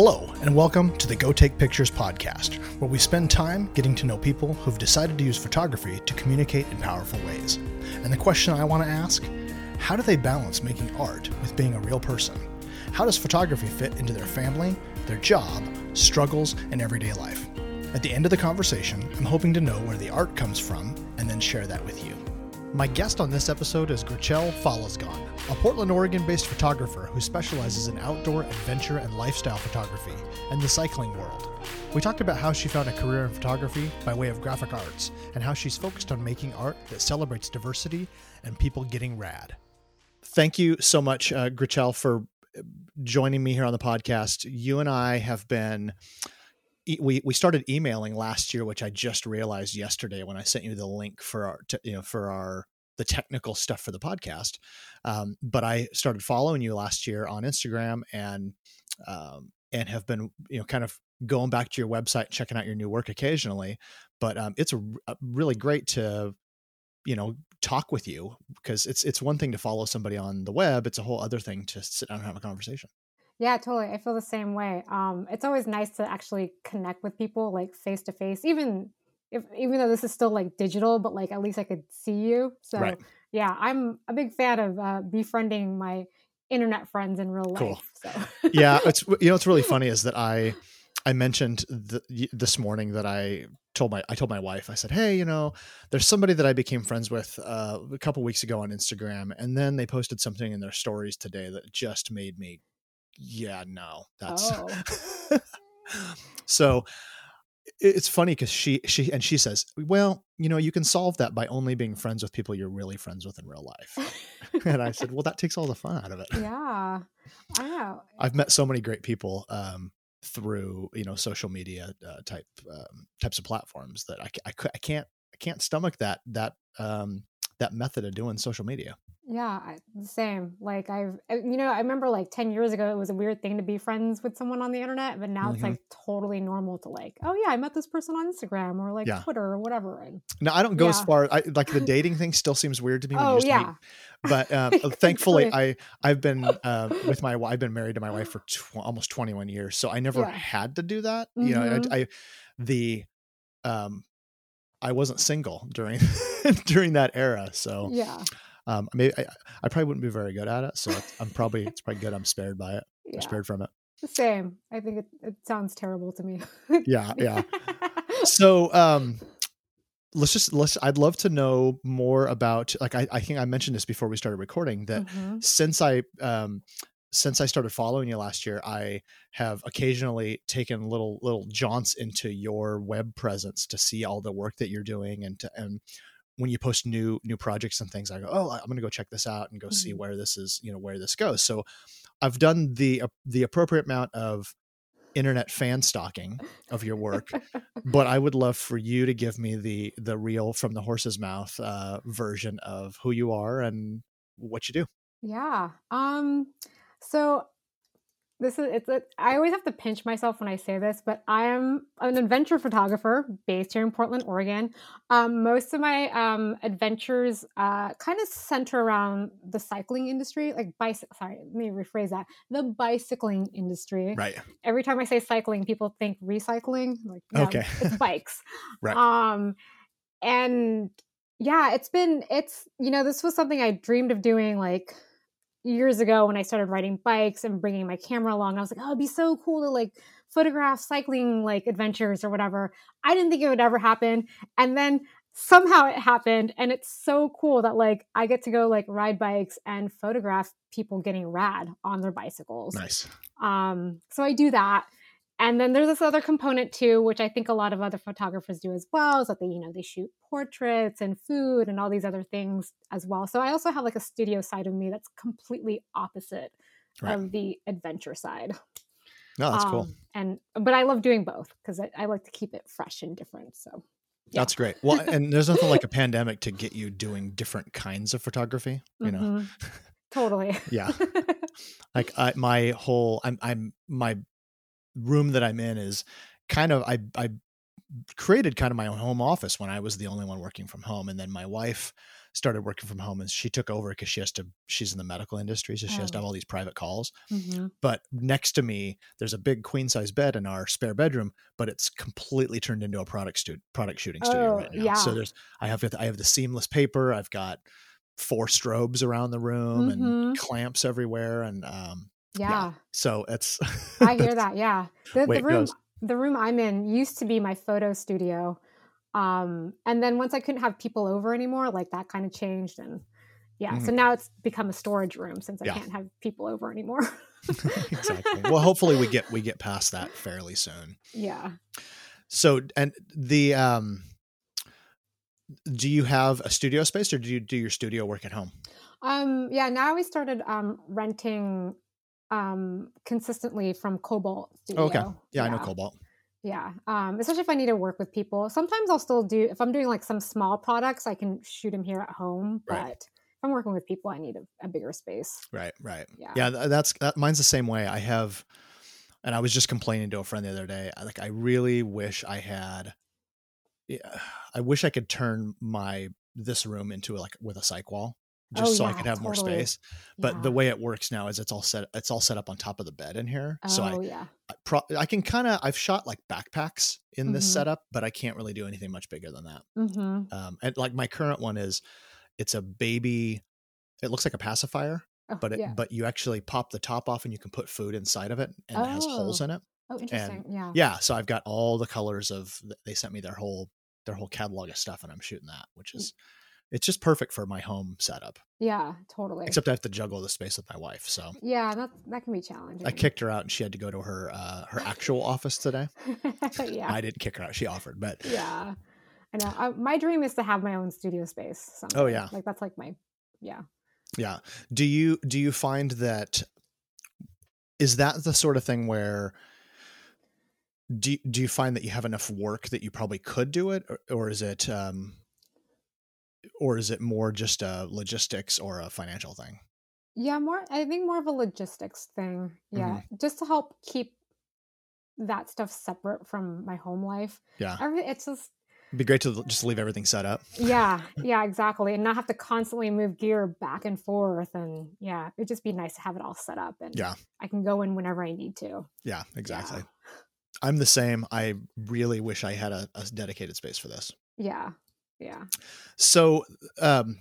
Hello, and welcome to the Go Take Pictures podcast, where we spend time getting to know people who've decided to use photography to communicate in powerful ways. And the question I want to ask how do they balance making art with being a real person? How does photography fit into their family, their job, struggles, and everyday life? At the end of the conversation, I'm hoping to know where the art comes from and then share that with you. My guest on this episode is Gritchelle Fallesgon, a Portland, Oregon based photographer who specializes in outdoor adventure and lifestyle photography and the cycling world. We talked about how she found a career in photography by way of graphic arts and how she's focused on making art that celebrates diversity and people getting rad. Thank you so much, uh, Gritchelle, for joining me here on the podcast. You and I have been we we started emailing last year, which I just realized yesterday when I sent you the link for our you know for our the technical stuff for the podcast. Um, but I started following you last year on Instagram and um, and have been you know kind of going back to your website, checking out your new work occasionally. But um, it's a, a really great to you know talk with you because it's it's one thing to follow somebody on the web; it's a whole other thing to sit down and have a conversation. Yeah, totally. I feel the same way. Um, it's always nice to actually connect with people like face to face, even if even though this is still like digital, but like at least I could see you. So right. yeah, I'm a big fan of uh, befriending my internet friends in real life. Cool. So. yeah, it's you know what's really funny is that I I mentioned the, this morning that I told my I told my wife I said, "Hey, you know, there's somebody that I became friends with uh, a couple weeks ago on Instagram, and then they posted something in their stories today that just made me yeah, no, that's oh. so it's funny because she she and she says well you know you can solve that by only being friends with people you're really friends with in real life. And i said well that takes all the fun out of it. Yeah. Know i've met so many great people um, through you know social media uh, type um, types of platforms that I, I, I can't i can't stomach that that um, that method of doing social media yeah, same. Like I've, uh, you know, I remember like 10 years ago, it was a weird thing to be friends with someone on the internet, but now mm-hmm. it's like totally normal to like, oh yeah, I met this person on Instagram or like yeah. Twitter or whatever. And no, I don't go yeah. as far. I like the dating thing still seems weird to me. oh yeah. Meet. But uh, thankfully, I I've been uh, with my I've been married to my wife for tw- almost 21 years, so I never yeah. had to do that. Mm-hmm. You know, I, mm-hmm. I the um I wasn't single during during that era, so yeah um, I maybe I, I, probably wouldn't be very good at it, so I'm probably it's probably good I'm spared by it. Yeah. I'm spared from it. Same. I think it, it sounds terrible to me. yeah, yeah. So, um, let's just let's. I'd love to know more about like I, I think I mentioned this before we started recording that mm-hmm. since I um since I started following you last year, I have occasionally taken little little jaunts into your web presence to see all the work that you're doing and to and when you post new new projects and things i go oh i'm going to go check this out and go mm-hmm. see where this is you know where this goes so i've done the uh, the appropriate amount of internet fan stalking of your work but i would love for you to give me the the real from the horse's mouth uh, version of who you are and what you do yeah um so this is it's a, I always have to pinch myself when I say this, but I am an adventure photographer based here in Portland, Oregon. Um, most of my um, adventures uh, kind of center around the cycling industry, like bicycle. Sorry, let me rephrase that: the bicycling industry. Right. Every time I say cycling, people think recycling. Like, no, okay, it's bikes. right. Um, and yeah, it's been it's you know this was something I dreamed of doing like years ago when I started riding bikes and bringing my camera along, I was like, oh, it'd be so cool to like photograph cycling like adventures or whatever. I didn't think it would ever happen. And then somehow it happened and it's so cool that like I get to go like ride bikes and photograph people getting rad on their bicycles. Nice. Um so I do that. And then there's this other component too, which I think a lot of other photographers do as well, is that they, you know, they shoot portraits and food and all these other things as well. So I also have like a studio side of me that's completely opposite right. of the adventure side. No, that's um, cool. And but I love doing both because I, I, like to keep it fresh and different. So yeah. that's great. Well, and there's nothing like a pandemic to get you doing different kinds of photography. You know, mm-hmm. totally. yeah. Like I, my whole, I'm, I'm my room that I'm in is kind of I I created kind of my own home office when I was the only one working from home, and then my wife started working from home and she took over because she has to she's in the medical industry so she has to Oh. have all these private calls Mhm. but next to me there's a big queen size bed in our spare bedroom but it's completely turned into a product stu- product shooting studio Oh, right now so there's i have i have the seamless paper i've got four strobes around the room and Mhm. clamps everywhere and um Yeah. so it's I hear that. Yeah. The, the room goes. the room I'm in used to be my photo studio. Um, and then once I couldn't have people over anymore, like that kind of changed and yeah, so now it's become a storage room since I Mm-hmm. Yeah. can't have people over anymore. exactly well hopefully we get we get past that fairly soon yeah. so and the um do you have a studio space or do you do your studio work at home Um, yeah, now we started um renting um consistently from Cobalt Studio. Okay yeah, i know cobalt Yeah. Um, especially if I need to work with people. Sometimes I'll still do if I'm doing like some small products, I can shoot them here at home. But Right. if I'm working with people, I need a, a bigger space. right right Yeah. yeah that's that mine's the same way i have and i was just complaining to a friend the other day like i really wish i had yeah, i wish i could turn my this room into like with a cyc wall just Oh, so i could have more space but the way it works now is it's all set it's all set up on top of the bed in here so i oh yeah. I pro- I can kind of I've shot like backpacks in this Mhm. setup, but I can't really do anything much bigger than that. Mm-hmm. Um, and like my current one is, it's a baby. It looks like a pacifier, Oh, but it yeah. but you actually pop the top off and you can put food inside of it, and it has holes Oh. in it. oh, interesting. yeah. Yeah, so I've got all the colors of. They sent me their whole their whole catalog of stuff, and I'm shooting that, which is it's just perfect for my home setup. Yeah, totally. Except I have to juggle the space with my wife, so. yeah, that that can be challenging. I kicked her out, and she had to go to her uh, her actual office today. yeah. I didn't kick her out; she offered, but yeah. I know. I, my dream is to have my own studio space. Someday. Oh, yeah. Like that's like my yeah. Yeah. Do you do you find that is that the sort of thing where do you- do you find that you have enough work that you probably could do it or, or is it um or is it more just a logistics or a financial thing? Yeah, more I think more of a logistics thing. Yeah. Mm-hmm. Just to help keep that stuff separate from my home life. Yeah. Every, it's just It'd be great to just leave everything set up. yeah, yeah, exactly. And not have to constantly move gear back and forth and yeah, it'd just be nice to have it all set up and Yeah. I can go in whenever I need to. Yeah, exactly. Yeah. I'm the same. I really wish I had a, a dedicated space for this. Yeah. Yeah. So, um,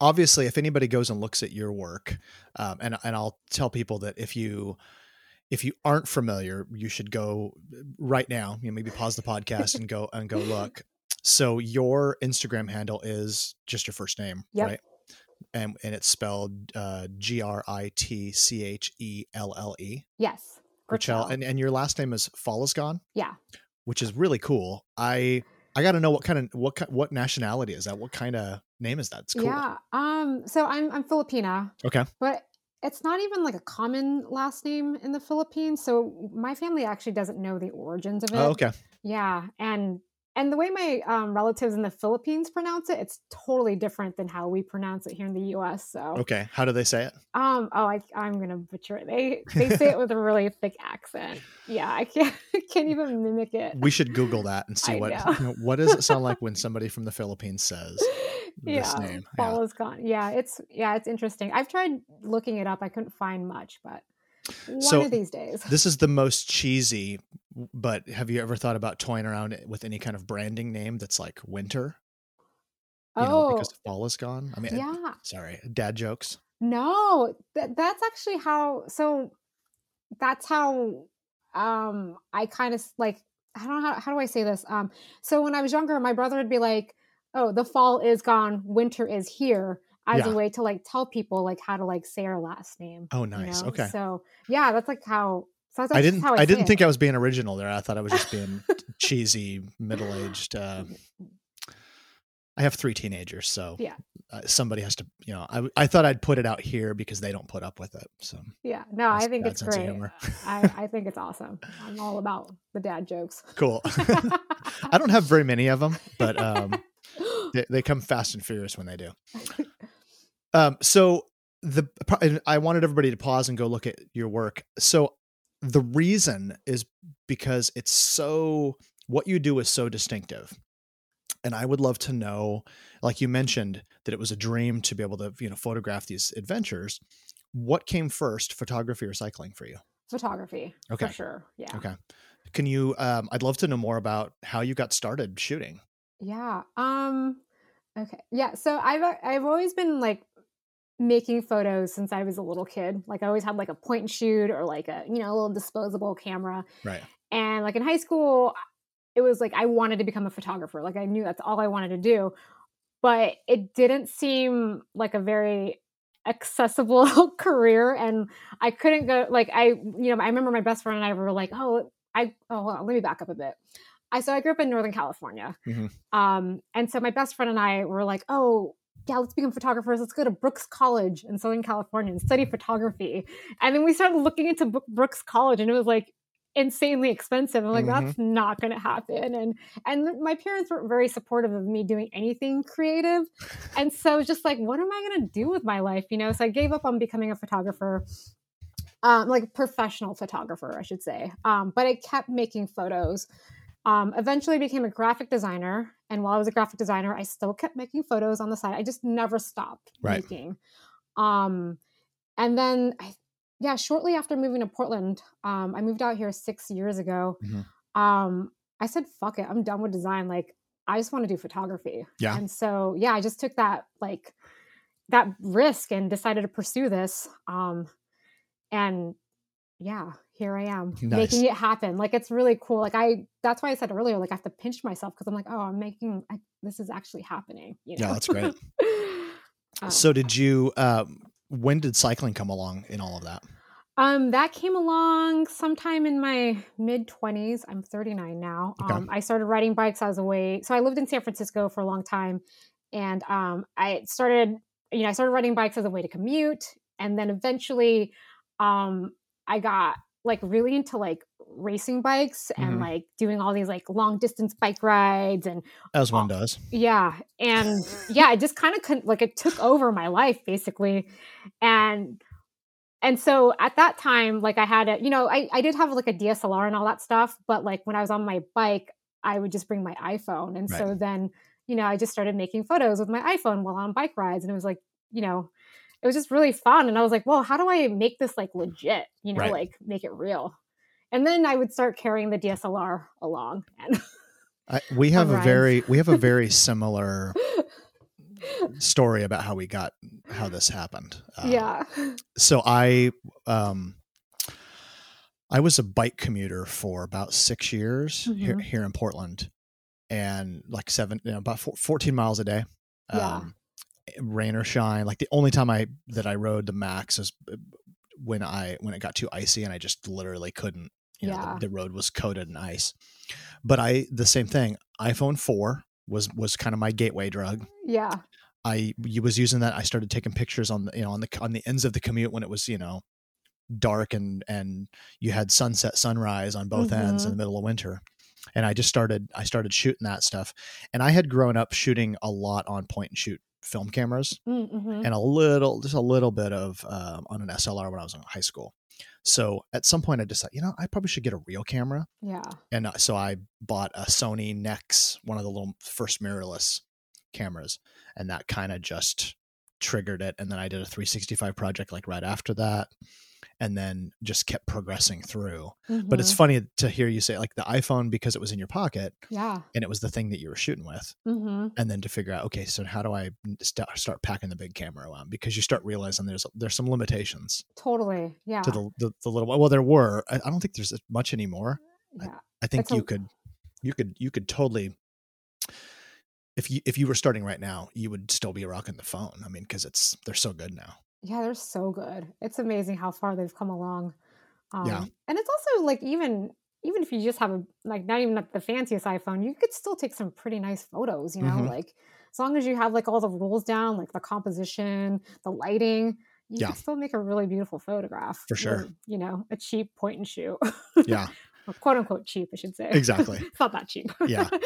obviously, if anybody goes and looks at your work, um, and and I'll tell people that if you if you aren't familiar, you should go right now. You know, maybe pause the podcast and go and go look. So your Instagram handle is just your first name, Yep. right? And and it's spelled uh, G R I T C H E L L E, Yes. Gritchelle. and and your last name is Fall is Gone, yeah. which is really cool. I I got to know what kind of what what nationality is that? What kind of name is that? It's cool. Yeah. Um so I'm I'm Filipina, Okay. but it's not even like a common last name in the Philippines. So my family actually doesn't know the origins of it. Oh, okay. Yeah, and and the way my um, relatives in the Philippines pronounce it, it's totally different than how we pronounce it here in the U.S. So, Okay. How do they say it? um, oh, I, I'm gonna butcher it. They they say it with a really thick accent. Yeah, I can't can't even mimic it. We should Google that and see I what know. you know, what does it sound like when somebody from the Philippines says this yeah, name. fall Yeah. is gone. Yeah, it's yeah, it's interesting. I've tried looking it up. I couldn't find much, but one So, of these days. This is the most cheesy, but have you ever thought about toying around with any kind of branding name that's like winter? You know, oh, because fall is gone. I mean, yeah. sorry, dad jokes. No, that that's actually how. So that's how um I kind of like. I don't know how how do I say this. Um, so when I was younger, my brother would be like, "Oh, the fall is gone, winter is here," as Yeah. a way to like tell people like how to like say our last name. Oh, you nice. know? Okay. So yeah, that's like how. So that's I didn't. How I, I, didn't say think it. I was being original there. I thought I was just being cheesy, middle aged. Uh, I have three teenagers, so Yeah. uh, somebody has to. You know, I I thought I'd put it out here because they don't put up with it. So Yeah, no, I think it's great. I I think it's awesome. I'm all about the dad jokes. cool. I don't have very many of them, but um, they, they come fast and furious when they do. Um, so the I wanted everybody to pause and go look at your work. So the reason is because it's so what you do is so distinctive. and I would love to know, like you mentioned, that it was a dream to be able to, you know, photograph these adventures. What came first, photography or cycling for you? Photography. Okay. For sure. Yeah. Okay. Can you? Um, I'd love to know more about how you got started shooting. Yeah. Um. Okay. Yeah. So I've I've always been like making photos since I was a little kid. Like I always had like a point and shoot or like a you know a little disposable camera. Right. And like in high school, it was like I wanted to become a photographer. Like I knew that's all I wanted to do, but it didn't seem like a very accessible career and I couldn't go like I you know I remember my best friend and I were like oh I oh well, let me back up a bit. I so I grew up in Northern California. Mhm. Um and so my best friend and I were like oh yeah, let's become photographers. Let's go to Brooks College in Southern California and study photography. And then we started looking into Brooks College, and it was like insanely expensive. I'm like, Mhm. that's not going to happen. And and my parents weren't very supportive of me doing anything creative. And so just like, what am I going to do with my life? You know. So I gave up on becoming a photographer. Um, like professional photographer, I should say. Um, but I kept making photos. Um, eventually became a graphic designer. And while I was a graphic designer, I still kept making photos on the side. I just never stopped Right. making. Um, and then, I, yeah, shortly after moving to Portland, um, I moved out here six years ago. Mhm. Um, I said, fuck it, I'm done with design. Like, I just want to do photography. Yeah. And so, yeah, I just took that, like, that risk and decided to pursue this. Um, and yeah, here I am Nice. making it happen. Like it's really cool. Like I, that's why I said earlier, like I have to pinch myself because I'm like, oh, I'm making, I, this is actually happening. You know? Yeah, that's great. Um, so did you? Um, when did cycling come along in all of that? Um, that came along sometime in my mid 20s. I'm 39 now. Okay. Um, I started riding bikes as a way. So I lived in San Francisco for a long time, and um, I started, you know, I started riding bikes as a way to commute, and then eventually, um, I got like really into like racing bikes and Mhm. like doing all these like long distance bike rides and As one does. yeah and yeah it just kind of couldn't like it took over my life basically and and so at that time like i had a you know I, I did have like a dslr and all that stuff but like when i was on my bike i would just bring my iphone and so then you know i just started making photos with my iphone while on bike rides and it was like you know it was just really fun and i was like well how do i make this like legit you know Right. like make it real and then i would start carrying the dslr along and I, we have a rides. very we have a very similar story about how we got how this happened. Uh, yeah So I um I was a bike commuter for about six years here Mhm. here in Portland, and like seven you know, about four, fourteen miles a day. Yeah. Rain or shine. Like the only time I that I rode the max is uh, when I when it got too icy and I just literally couldn't. You know, Yeah. the, the road was coated in ice. But I the same thing. iPhone four was was kind of my gateway drug. yeah I you was using that. I started taking pictures on the you know on the on the ends of the commute when it was you know dark and and you had sunset sunrise on both ends in the middle of winter. And I just started I started shooting that stuff. And I had grown up shooting a lot on point and shoot film cameras mm-hmm. and a little just a little bit of um, on an SLR when I was in high school. So at some point I decided, you know, I probably should get a real camera. yeah And uh, so I bought a Sony Nex, one of the little first mirrorless cameras, and that kind of just triggered it. And then I did a 365 project like right after that, and then just kept progressing through. But it's Mhm. funny to hear you say like the iPhone because it was in your pocket yeah and it was the thing that you were shooting with, hmm and then to figure out okay, so how do I st- start packing the big camera around? Because you start realizing there's there's some limitations totally yeah to the, the the little well there were I, I don't think there's much anymore. yeah I think It's a- you could, you could, you could totally. If you if you were starting right now, you would still be rocking the phone. I mean, because it's they're so good now. Yeah they're so good it's amazing how far they've come along um, Yeah. and it's also like even even if you just have a like not even the fanciest iphone you could still take some pretty nice photos you know Mhm. like as long as you have like all the rules down like the composition the lighting you Yeah. can still make a really beautiful photograph For sure. with, you know a cheap point and shoot Yeah, quote unquote cheap i should say Exactly. it's not that cheap Yeah.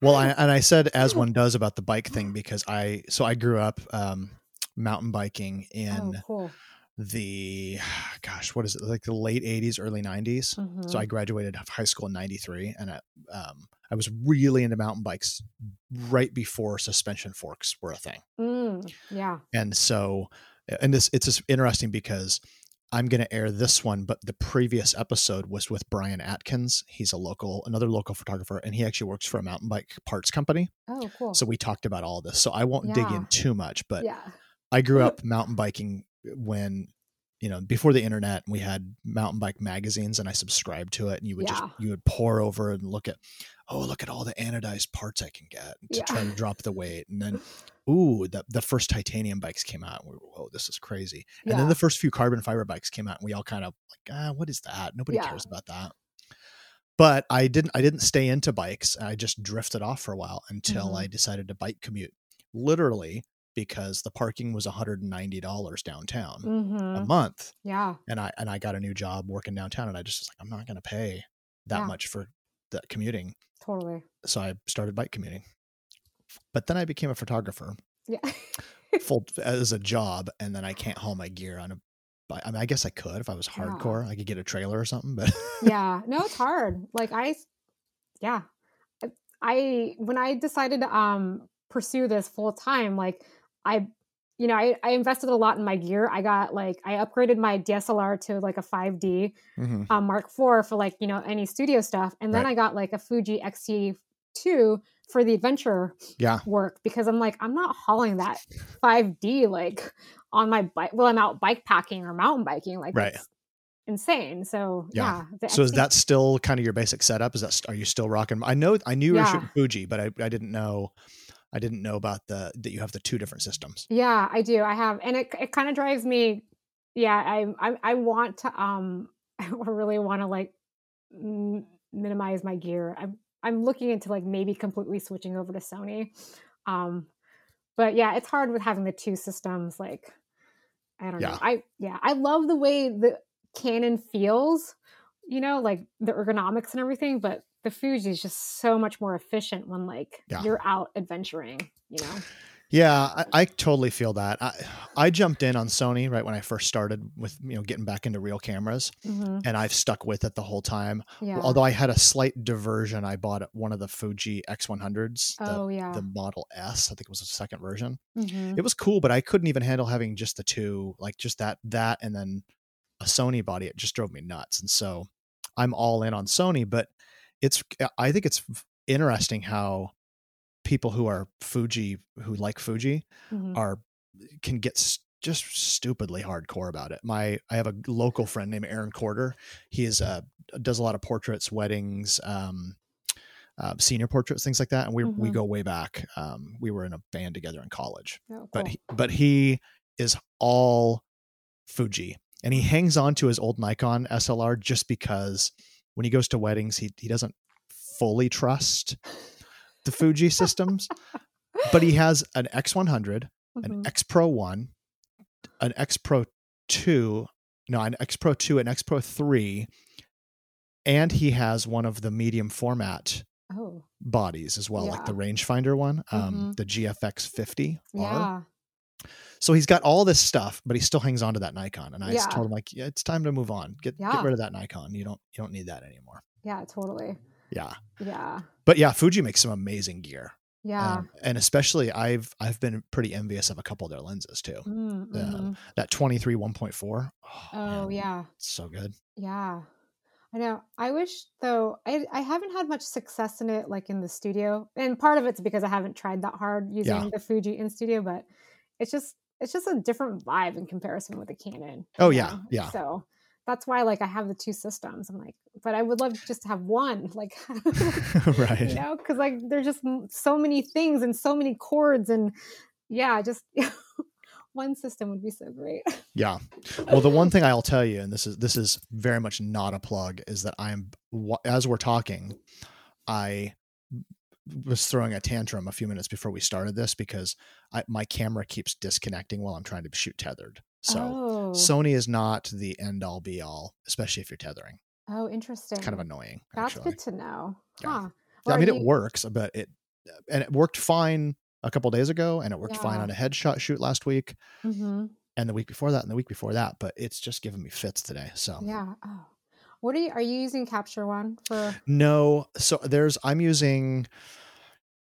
Well, I, and I said as one does about the bike thing because I so I grew up um, mountain biking oh in cool the gosh, what is it like the late '80s, early '90s. Mhm. So I graduated high school in '93, and I, um, I was really into mountain bikes right before suspension forks were a thing. Mm, yeah. And so, and this it's just interesting because I'm going to air this one, but the previous episode was with Brian Atkins. He's a local, another local photographer, and he actually works for a mountain bike parts company. Oh, cool. So we talked about all this. So I won't dig in too much, but yeah. I grew up mountain biking when you know before the internet we had mountain bike magazines and I subscribed to it and you would Yeah. just you would pore over and look at oh look at all the anodized parts I can get to Yeah. try to drop the weight and then ooh the the first titanium bikes came out and we were whoa this is crazy and then the first few carbon fiber bikes came out and we all kind of like ah what is that nobody Yeah. cares about that but I didn't I didn't stay into bikes I just drifted off for a while until Mhm. I decided to bike commute literally because the parking was $190 downtown a Mm-hmm. month Yeah. and I and I got a new job working downtown and I just was like I'm not going to pay that Yeah. much for the commuting Totally. so I started bike commuting but then I became a photographer Yeah. full as a job and then I can't haul my gear on a bike I mean I guess I could if I was Yeah. hardcore I could get a trailer or something but yeah no it's hard like i yeah I- i when i decided to um pursue this full time like i you know I, I invested a lot in my gear i got like i upgraded my dslr to like a 5d Mhm. um, mark iv for like you know any studio stuff and then Right. i got like a fuji xt2 for the adventure yeah work because i'm like i'm not hauling that 5d like on my bike well i'm out bike packing or mountain biking like Right. insane so Yeah. yeah, so is that still kind of your basic setup is that are you still rocking I know I knew you were shooting Fuji but I, I didn't know I didn't know about the that you have the two different systems Yeah, I do. I have, and it it kind of drives me. Yeah, I I I want to um I really want to like m- minimize my gear. I'm I'm looking into like maybe completely switching over to Sony. Um, but yeah, it's hard with having the two systems. Like, I don't Yeah. know. I yeah, I love the way the Canon feels. You know, like the ergonomics and everything, but the Fuji is just so much more efficient when like Yeah. you're out adventuring. You know. Yeah, I, I totally feel that. I, I jumped in on Sony right when I first started with you know getting back into real cameras, Mhm. and I've stuck with it the whole time. Yeah. Although I had a slight diversion, I bought one of the Fuji X100s, the, oh yeah. the Model S. I think it was the second version. Mhm. It was cool, but I couldn't even handle having just the two, like just that that and then a Sony body. It just drove me nuts, and so I'm all in on Sony. But it's I think it's interesting how people who are Fuji who like Fuji Mhm. are can get s- just stupidly hardcore about it. My I have a local friend named Aaron Corder. He is uh does a lot of portraits, weddings, um, uh, senior portraits, things like that. And we we Mhm. go way back. Um, we were in a band together in college, Oh, but he, but he is all Fuji, and he hangs on to his old Nikon SLR just because when he goes to weddings, he he doesn't fully trust the Fuji systems, but he has an X100 an Mhm. X Pro one, an X Pro two, no, an X Pro two, an X Pro three, and he has one of the medium format oh bodies as well, like the rangefinder one, um, Mhm. the GFX fifty R. yeah So he's got all this stuff, but he still hangs on to that Nikon. And I Yeah. told him like, yeah, it's time to move on. Get Yeah. get rid of that Nikon. You don't you don't need that anymore. yeah totally Yeah, yeah but yeah, Fuji makes some amazing gear, yeah um, and especially I've I've been pretty envious of a couple of their lenses too. Mm. That twenty three one point four. oh yeah so good. yeah i know i wish though I, I haven't had much success in it like in the studio and part of it's because i haven't tried that hard using Yeah. the fuji in studio but it's just it's just a different vibe in comparison with the canon Oh, yeah, know? yeah. so that's why like i have the two systems i'm like but i would love just to have one like right. you know because like there's just so many things and so many cords and yeah just one system would be so great Yeah. Well, the one thing I'll tell you, and this is this is very much not a plug, is that I'm as we're talking, I was throwing a tantrum a few minutes before we started this because I, my camera keeps disconnecting while I'm trying to shoot tethered. So oh Sony is not the end all be all, especially if you're tethering. oh interesting It's kind of annoying. That's actually. good to know. Yeah. Huh. I mean, do it works, but it and it worked fine a couple days ago, and it worked fine on a headshot shoot last week, Mhm. and the week before that, and the week before that. But it's just giving me fits today. So Yeah. Oh. What are you are you using Capture One for? No, so there's I'm using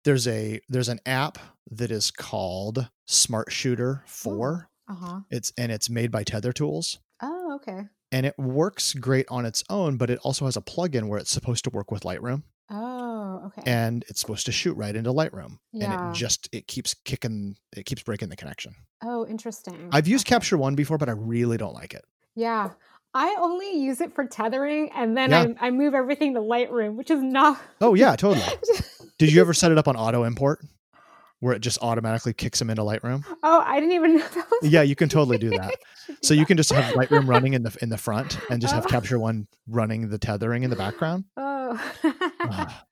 there's a there's an app that is called Smart Shooter 4. Uh-huh. It's and it's made by Tether Tools. Oh, okay. And it works great on its own, but it also has a plugin where it's supposed to work with Lightroom Oh, okay. and it's supposed to shoot right into Lightroom. Yeah. And it just it keeps kicking it keeps breaking the connection. oh, interesting. I've used Okay. Capture One before, but I really don't like it. Yeah. I only use it for tethering and then Yeah. I, I move everything to Lightroom, which is not Oh yeah, totally. Did you ever set it up on auto import? Where it just automatically kicks them into Lightroom? Oh, I didn't even know that was Yeah, you can totally do that. So you can just have Lightroom running in the in the front and just have Oh. Capture One running the tethering in the background. Oh. Ah.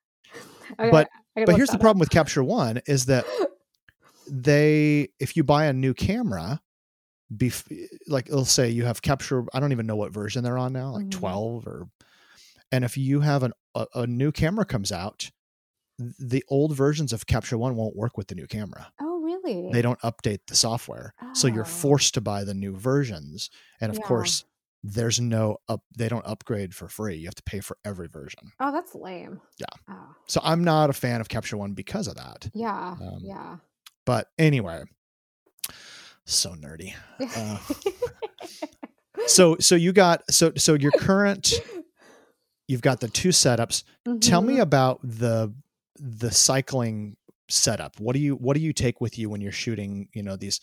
Okay, But- but here's the up. problem with Capture One is that they, if you buy a new camera, bef- like let's say you have Capture, I don't even know what version they're on now, like Mhm. 12 or, and if you have an, a, a new camera comes out, the old versions of Capture One won't work with the new camera. Oh, really? They don't update the software, so you're Oh. forced to buy the new versions, and of Yeah. course. There's no up. They don't upgrade for free. You have to pay for every version. Oh, that's lame. Yeah. Oh, So I'm not a fan of Capture One because of that. yeah. Um, yeah. But anyway, so nerdy. Uh, So so you got so so your current you've got the two setups. Tell me Mhm. about the the cycling setup. What do you what do you take with you when you're shooting, you know, these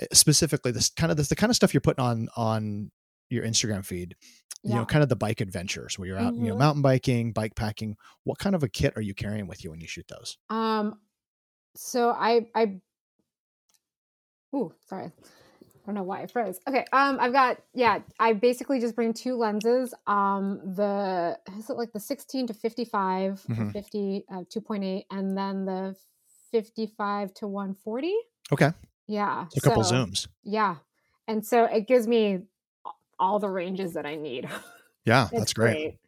eh, specifically this kind of this the kind of stuff you're putting on on your Instagram feed. You know, kind of the bike adventures where you're out, you know, Mhm. mountain biking, bike packing. What kind of a kit are you carrying with you when you shoot those? Um, so I I. Ooh, sorry. I don't know why I froze. Okay. Um, I've got yeah. I basically just bring two lenses. Um, the is it like the sixteen to fifty five, Mhm. fifty uh, two point eight, and then the fifty five to one forty. Okay. Yeah. A couple so- zooms. Yeah, and so it gives me all the ranges that I need. Yeah, that's great.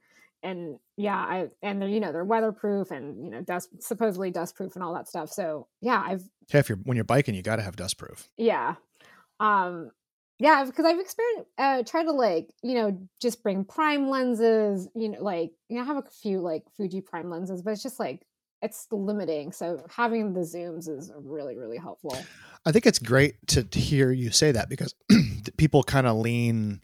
And yeah, I and they're you know they're weatherproof and you know dust supposedly dustproof and all that stuff. So yeah, I've Yeah, if you're when you're biking, you got to have dust proof. yeah, um, yeah, because I've experienced uh tried to like you know just bring prime lenses. You know, like you know I have a few like Fuji prime lenses, but it's just like it's limiting. So having the zooms is really really helpful. I think it's great to hear you say that because people kind of lean.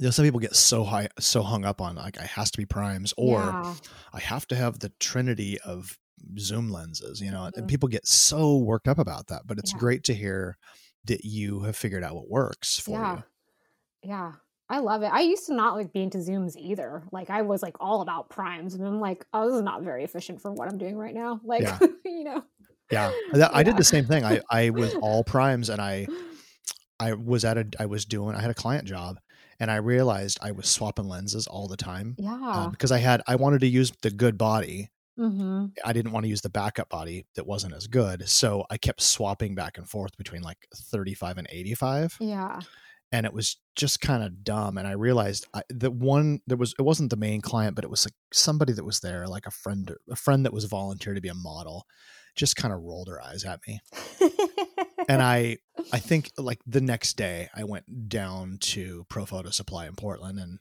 You know, some people get so high, so hung up on like, I has to be primes, or yeah, I have to have the trinity of zoom lenses. You know, Mhm. and people get so worked up about that. But it's Yeah. great to hear that you have figured out what works for yeah, you. yeah. I love it. I used to not like being to zooms either. Like I was like all about primes, and I'm like, oh, this is not very efficient for what I'm doing right now. Like, Yeah. you know. Yeah, that, I did the same thing. I I was all primes, and I I was at a I was doing I had a client job, and I realized I was swapping lenses all the time. Yeah. um, because I had I wanted to use the good body. mm-hmm. I didn't want to use the backup body that wasn't as good, so I kept swapping back and forth between like 35 and 85, Yeah. and it was just kind of dumb. And I realized I, that one there was it wasn't the main client, but it was like somebody that was there, like a friend a friend that was volunteered to be a model, just kind of rolled her eyes at me, and I I think like the next day I went down to Pro Photo Supply in Portland and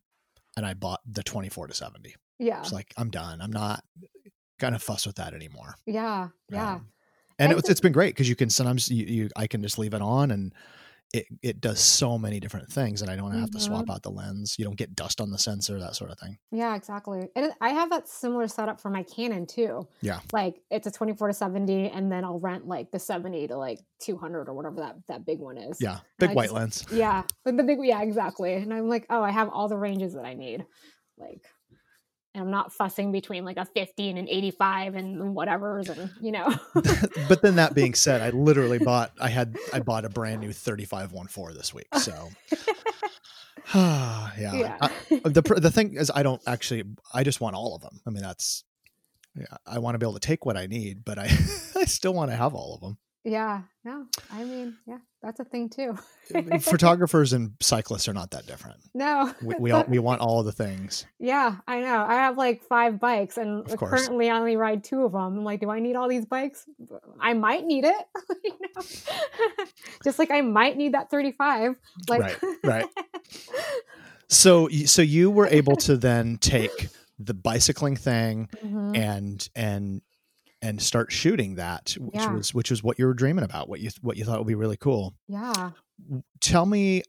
and I bought the 24 to 70. yeah. It's like I'm done. I'm not gonna fuss with that anymore. Yeah. Yeah. Um, and I it's, think- it's been great because you can sometimes you, you I can just leave it on and it it does so many different things and I don't have to swap Mm-hmm. out the lens. You don't get dust on the sensor, that sort of thing. Yeah, exactly. And I have that similar setup for my Canon too. Yeah. Like it's a 24 to 70 and then I'll rent like the 70 to like 200 or whatever that that big one is. Yeah, big white just- lens. Yeah. But the big yeah, exactly. And I'm like, "Oh, I have all the ranges that I need." Like and I'm not fussing between like a 50 and an 85 and whatever's and you know. but then that being said, I literally bought I had I bought a brand new 3514 this week. So yeah. yeah. I- the the thing is I don't actually I just want all of them. I mean that's yeah, I want to be able to take what I need, but I I still want to have all of them. Yeah. No. I mean, yeah, that's a thing too. Photographers and cyclists are not that different. no. We we, all, we want all the things. Yeah, I know. I have like five bikes, and currently I only ride two of them. I'm like, do I need all these bikes? I might need it. you know? Just like I might need that 35. Like, Right, right. so so you were able to then take the bicycling thing Mhm. and and and start shooting that which Yeah. was which was what you were dreaming about what you what you thought would be really cool Yeah. tell me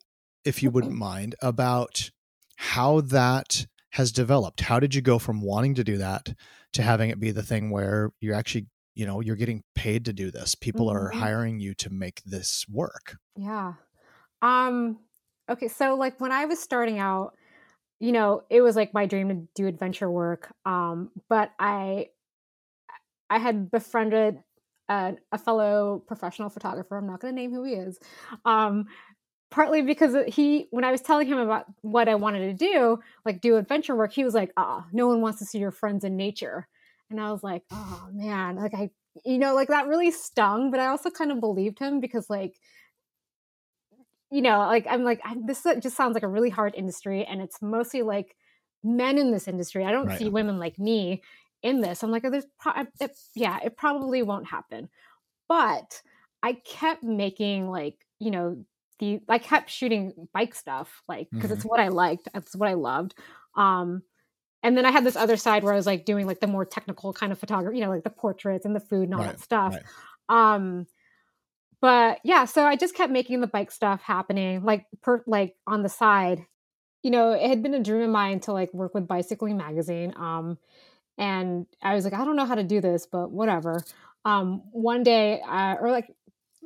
if you wouldn't mind about how that has developed how did you go from wanting to do that to having it be the thing where you're actually you know you're getting paid to do this people are Mhm. hiring you to make this work Yeah. Um okay, so like when I was starting out, you know, it was like my dream to do adventure work. Um but I I had befriended a, a fellow professional photographer. I'm not going to name who he is. Um partly because he when I was telling him about what I wanted to do, like do adventure work, he was like, "Ah, no one wants to see your friends in nature." And I was like, "Oh man, like I you know, like that really stung, but I also kind of believed him because like you know, like I'm like I, this just sounds like a really hard industry, and it's mostly like men in this industry. I don't Right. see women like me in this. I'm like, oh, there's, pro- it, yeah, it probably won't happen. But I kept making like, you know, the I kept shooting bike stuff, like because it's what I liked, it's what I loved. Um, and then I had this other side where I was like doing like the more technical kind of photography, you know, like the portraits and the food and all Right, that stuff. right. Um, but yeah, so I just kept making the bike stuff happening, like per like on the side. You know, it had been a dream of mine to like work with Bicycling Magazine. Um, and I was like, I don't know how to do this, but whatever. Um, one day, uh, or like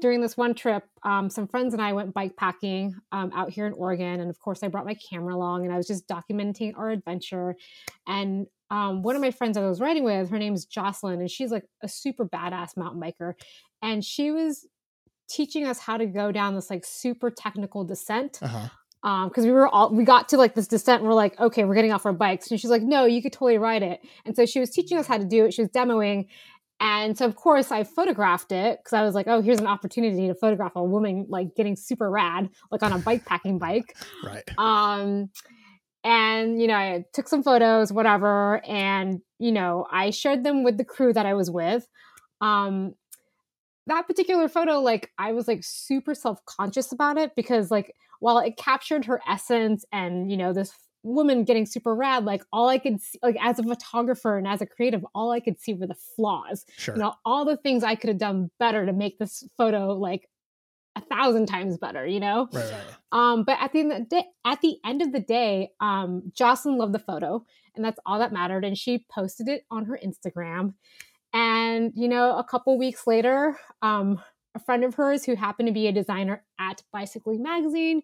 during this one trip, um, some friends and I went bike packing um, out here in Oregon, and of course, I brought my camera along, and I was just documenting our adventure. And um, one of my friends that I was riding with, her name's Jocelyn, and she's like a super badass mountain biker, and she was teaching us how to go down this like super technical descent uh-huh um because we were all we got to like this descent and we're like okay we're getting off our bikes. And she's like no you could totally ride it. And so she was teaching us how to do it. She was demoing. And so of course i photographed it because i was like oh here's an opportunity to photograph a woman like getting super rad like on a bike packing bike. Right. Um and you know i took some photos whatever. And you know i shared them with the crew that i was with. Um that particular photo like i was like super self-conscious about it because like while it captured her essence and you know this woman getting super rad like all i could see like as a photographer and as a creative all i could see were the flaws sure you know all the things i could have done better to make this photo like a thousand times better you know right right um, but at the end of the day, at the end of the day, um, Jocelyn loved the photo, and that's all that mattered. And she posted it on her Instagram. And you know, a couple weeks later, um, a friend of hers who happened to be a designer at Bicycling Magazine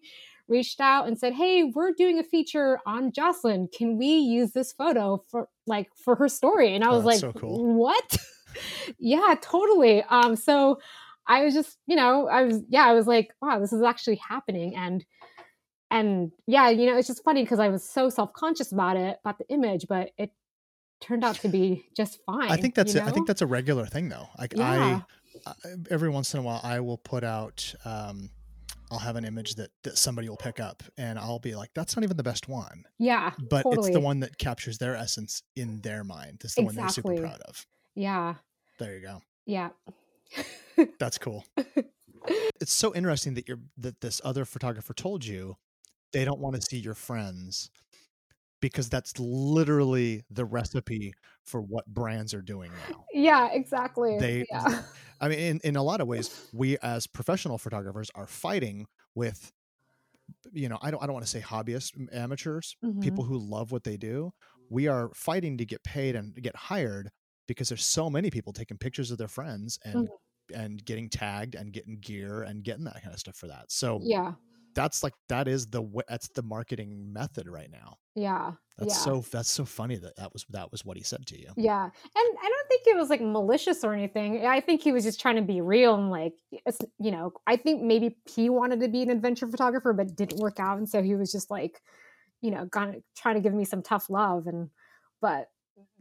reached out and said, "Hey, we're doing a feature on Jocelyn. Can we use this photo for like for her story?" And I Oh, was like, so cool. "What?" yeah, totally. Um, so I was just, you know, I was, yeah, I was like, wow, this is actually happening. And, and yeah, you know, it's just funny because I was so self conscious about it, about the image, but it turned out to be just fine. I think that's you it. I think that's a regular thing though. Like Yeah. I, I every once in a while I will put out um I'll have an image that, that somebody will pick up and I'll be like, that's not even the best one. yeah, But it's the one that captures their essence in their mind. It's the one they're super proud of. Yeah. There you go. Yeah. That's cool. it's so interesting that you're that this other photographer told you they don't want to see your friends because that's literally the recipe for what brands are doing now. Yeah, exactly. They yeah. I mean in, in a lot of ways we as professional photographers are fighting with you know, I don't I don't want to say hobbyists, amateurs, Mhm. people who love what they do. We are fighting to get paid and get hired because there's so many people taking pictures of their friends and and getting tagged and getting gear and getting that kind of stuff for that. So Yeah. That's like that is the that's the marketing method right now. Yeah. That's yeah. so that's so funny that that was that was what he said to you. Yeah. And I don't think it was like malicious or anything. I think he was just trying to be real and like, you know, I think maybe he wanted to be an adventure photographer, but didn't work out. And so he was just like, you know, gonna trying to give me some tough love. And, but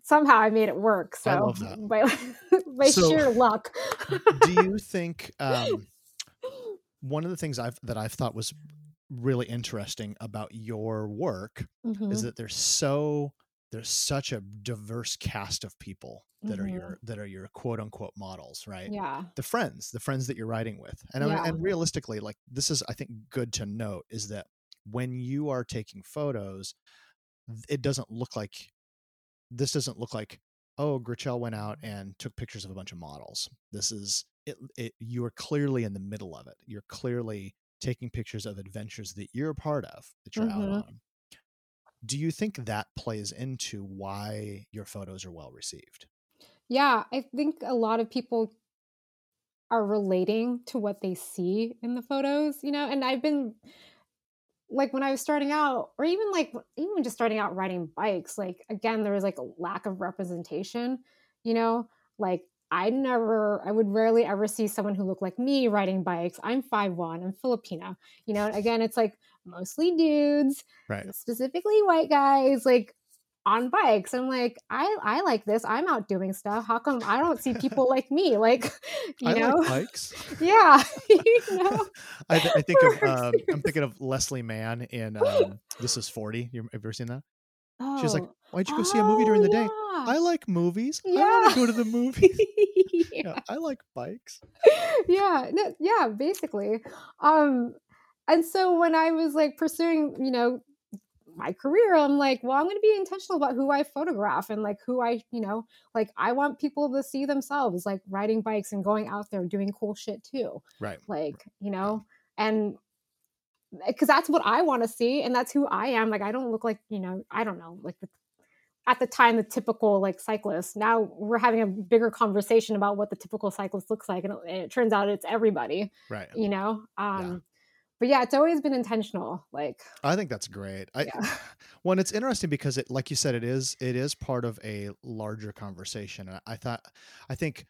somehow I made it work. So I love that. by, by So- sheer luck. Do you think um, one of the things I've that I've thought was really interesting about your work is Mhm. that there's so there's such a diverse cast of people that are Mhm. your that are your quote unquote models, right? Yeah. The friends, the friends that you're riding with, and I mean, and realistically, like this is I think good to note is that when you are taking photos, it doesn't look like this doesn't look like oh Gritchelle went out and took pictures of a bunch of models. This is it, it you are clearly in the middle of it. You're clearly taking pictures of adventures that you're a part of that you're Mhm. out on. Do you think that plays into why your photos are well received? Yeah, I think a lot of people are relating to what they see in the photos, you know, and I've been like when I was starting out, or even like even just starting out riding bikes, like again, there was like a lack of representation, you know, like I never, I would rarely ever see someone who looked like me riding bikes. I'm 5'1, I'm Filipino, you know, again, it's like mostly dudes, Right. specifically white guys, like on bikes. I'm like, I I like this. I'm out doing stuff. How come I don't see people like me? Like, you I know, like bikes. yeah, you know, I, th- I think of um, I'm thinking of Leslie Mann in um, This Is Forty. You have you ever seen that? She's like, Oh. "Why'd you go see a movie during the day?" Oh, I like movies. Yeah. I want to go to the movies. yeah. yeah, I like bikes. yeah, no, yeah, basically. Um, and so when I was like pursuing, you know, my career, I'm like, well, I'm going to be intentional about who I photograph and like who I, you know, like I want people to see themselves like riding bikes and going out there doing cool shit too. Right. Like, you know, and because that's what I want to see and that's who I am. Like, I don't look like, you know, I don't know, like the at the time the typical like cyclist now we're having a bigger conversation about what the typical cyclist looks like and it, and it turns out it's everybody Right. you know um but yeah it's always been intentional like I think that's great. I Yeah. when it's interesting because it like you said it is it is part of a larger conversation. And I thought I think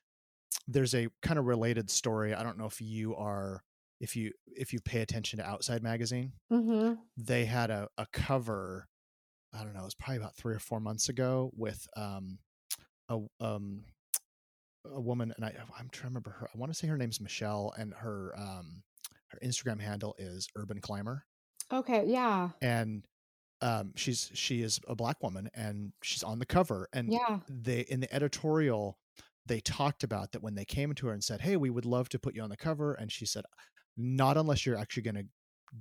there's a kind of related story. I don't know if you are if you if you pay attention to Outside magazine. hmm They had a, a cover I don't know, it was probably about 3 or 4 months ago with um a um a woman and I I'm trying to remember her. I want to say her name's Michelle and her um her Instagram handle is Urban Climber okay yeah and um, she's she is a black woman and she's on the cover and yeah they in the editorial they talked about that when they came to her and said hey we would love to put you on the cover and she said not unless you're actually going to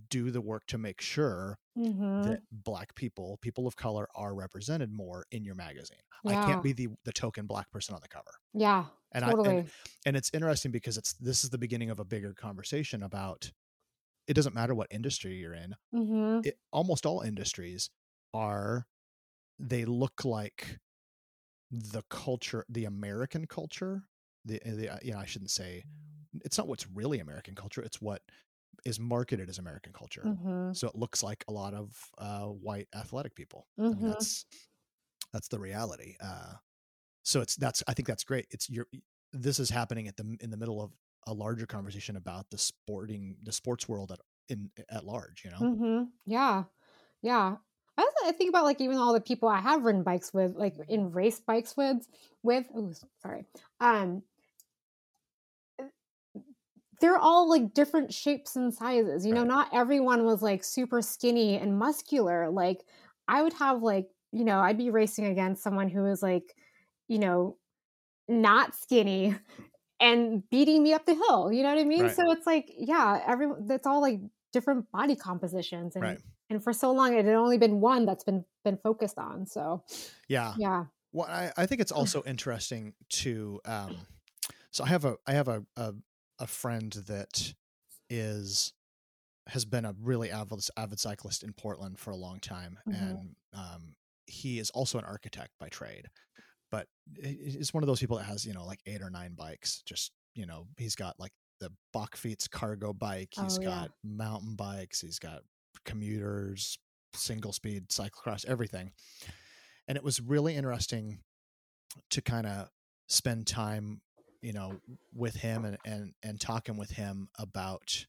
do the work to make sure hmm that black people people of color are represented more in your magazine. I can't be the the token black person on the cover. Yeah and i totally. and, and it's interesting because it's this is the beginning of a bigger conversation about it doesn't matter what industry you're in hmm it, almost all industries are they look like the culture the american culture the, the uh, you know i shouldn't say it's not what's really american culture it's what is marketed as american culture hmm so it looks like a lot of uh, white athletic people I mean, hmm that's that's the reality uh, so it's that's i think that's great it's your this is happening at the in the middle of a larger conversation about the sporting the sports world at in at large you know hmm Yeah, yeah. I I think about like even all the people I have ridden bikes with, like in race bikes with, with. Oh, sorry. Um, they're all like different shapes and sizes. You know, Right. not everyone was like super skinny and muscular. Like I would have like you know I'd be racing against someone who was like you know not skinny and beating me up the hill. You know what I mean? Right. So it's like yeah, everyone. That's all like different body compositions and right and for so long it had only been one that's been been focused on so yeah yeah Well, I, I think it's also interesting to um so I have a I have a a, a friend that is has been a really avid avid cyclist in Portland for a long time Mhm. and um he is also an architect by trade but he's one of those people that has you know like eight or nine bikes just you know he's got like the Bakfiets cargo bike He's Oh, yeah. got mountain bikes he's got commuters single speed cyclocross everything and it was really interesting to kind of spend time you know with him and and and talking with him about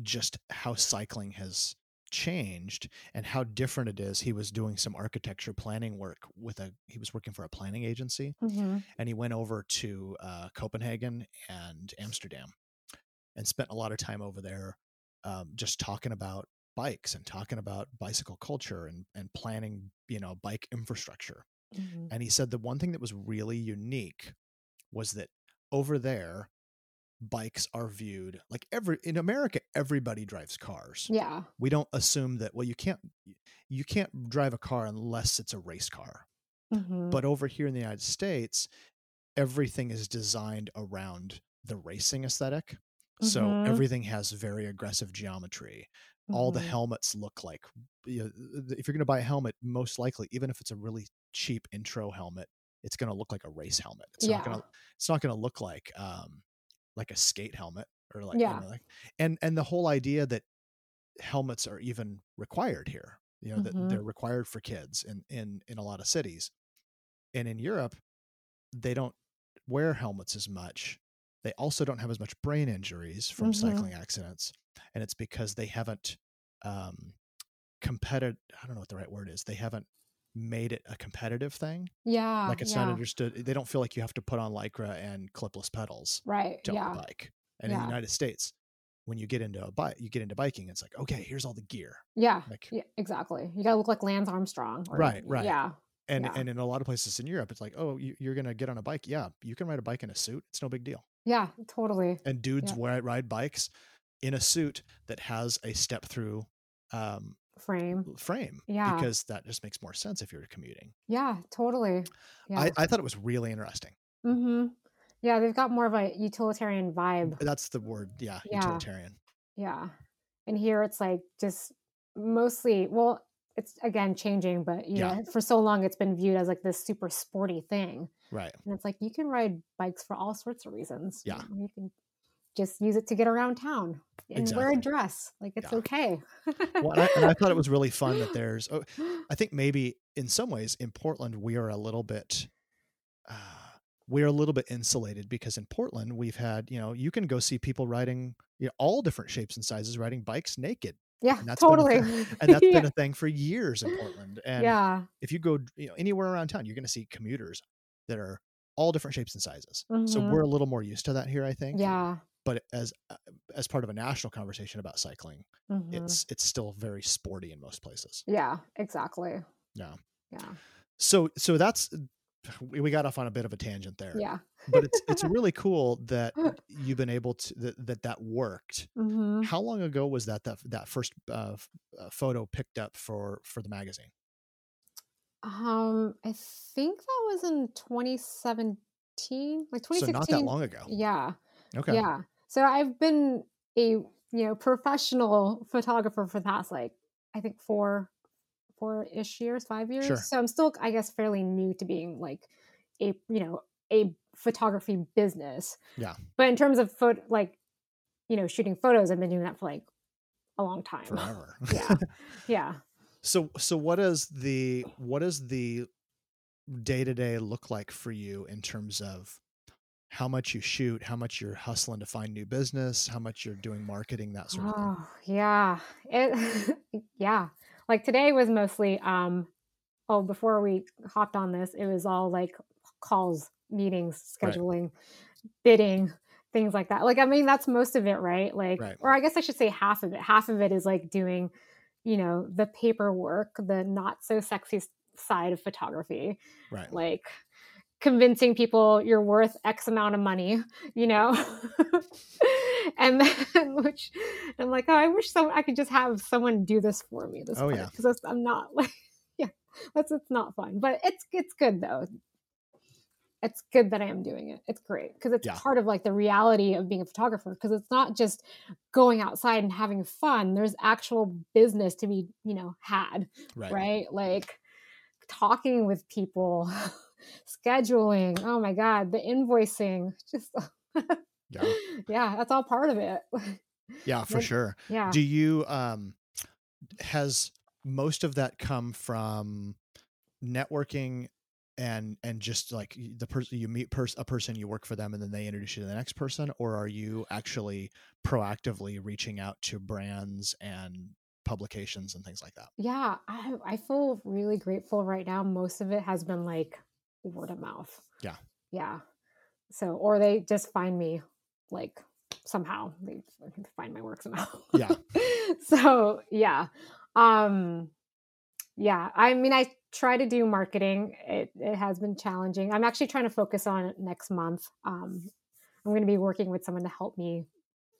just how cycling has changed and how different it is. He was doing some architecture planning work with a he was working for a planning agency hmm and he went over to uh, copenhagen and amsterdam and spent a lot of time over there um, just talking about bikes and talking about bicycle culture and and planning you know bike infrastructure. Hmm and he said the one thing that was really unique was that over there bikes are viewed like every in America everybody drives cars. Yeah. We don't assume that well you can't you can't drive a car unless it's a race car. Mhm. But over here in the United States everything is designed around the racing aesthetic. So Mhm. everything has very aggressive geometry. All the Mhm. helmets look like you know, if you're going to buy a helmet most likely even if it's a really cheap intro helmet it's going to look like a race helmet. It's not going Yeah. to it's not going to look like um like a skate helmet or like, you Yeah. know, like and and the whole idea that helmets are even required here you know that Mhm. they're required for kids in in in a lot of cities and in europe they don't wear helmets as much they also don't have as much brain injuries from Mhm. cycling accidents and it's because they haven't um competitive i don't know what the right word is they haven't made it a competitive thing Yeah. like it's yeah. not understood they don't feel like you have to put on lycra and clipless pedals Right. to Yeah. bike and in the united states when you get into a bike you get into biking it's like okay here's all the gear Yeah. like Yeah. Exactly. You gotta look like Lance Armstrong. or- Right, right. Yeah. and Yeah. and in a lot of places in europe it's like oh you, you're gonna get on a bike yeah you can ride a bike in a suit it's no big deal Yeah. Totally. and dudes Yeah. wear ride bikes in a suit that has a step through um Frame. frame Yeah. because that just makes more sense if you're commuting Yeah. Totally. Yeah. I, I thought it was really interesting mm-hmm. Yeah. They've got more of a utilitarian vibe. that's the word yeah, Yeah. utilitarian Yeah. And here it's like just mostly, well, it's again changing, but you Yeah. know, for so long it's been viewed as like this super sporty thing. right And it's like you can ride bikes for all sorts of reasons. Yeah. You can just use it to get around town and wear a dress. Like it's Yeah. okay. well, and I, and I thought it was really fun that there's oh, I think maybe in some ways in Portland we are a little bit uh, we're a little bit insulated because in Portland we've had you know you can go see people riding you know, all different shapes and sizes riding bikes naked yeah, and that's been totally. and that's yeah. been a thing for years in Portland and yeah. if you go you know anywhere around town you're going to see commuters that are all different shapes and sizes so Mhm. we're a little more used to that here I think Yeah. But as uh, as part of a national conversation about cycling mhm. it's it's still very sporty in most places yeah, exactly. Yeah. Yeah. so so that's we got off on a bit of a tangent there Yeah. but it's it's really cool that you've been able to that that, that worked hmm how long ago was that that that first uh, uh, photo picked up for for the magazine Um, I think that was in 2017, like 2016 so 2016. not that long ago Yeah. okay Yeah. So I've been a, you know, professional photographer for the past like I think four four ish years, five years. Sure. So I'm still I guess fairly new to being like a, you know, a photography business. Yeah. But in terms of photo like, you know, shooting photos, I've been doing that for like a long time. forever yeah. Yeah. so so what is the what does the day to day look like for you in terms of how much you shoot how much you're hustling to find new business how much you're doing marketing that sort of thing Oh, yeah. It yeah. Like today was mostly um oh before we hopped on this, it was all like calls, meetings, Right. scheduling, bidding, things like that. Like I mean that's most of it, right? Like Right. or I guess I should say half of it. Half of it is like doing, you know, the paperwork, the not so sexy side of photography right like convincing people you're worth x amount of money you know and then which i'm like oh i wish so i could just have someone do this for me this Oh, yeah. because i'm not like yeah that's it's not fun but it's it's good though it's good that i am doing it it's great because it's Yeah. part of like the reality of being a photographer because it's not just going outside and having fun there's actual business to be you know had right right? Like talking with people, scheduling. Oh my God, the invoicing. Just, yeah yeah, that's all part of it. yeah for Then- sure Yeah. do you um has most of that come from networking and and just like the person you meet pers- a person you work for them and then they introduce you to the next person or are you actually proactively reaching out to brands and publications and things like that yeah, I, I feel really grateful right now. Most of it has been like word of mouth. Yeah. Yeah. So, or they just find me like somehow they find my work somehow. Yeah. so yeah. Um yeah. I mean I try to do marketing. It it has been challenging. I'm actually trying to focus on it next month. Um I'm going to be working with someone to help me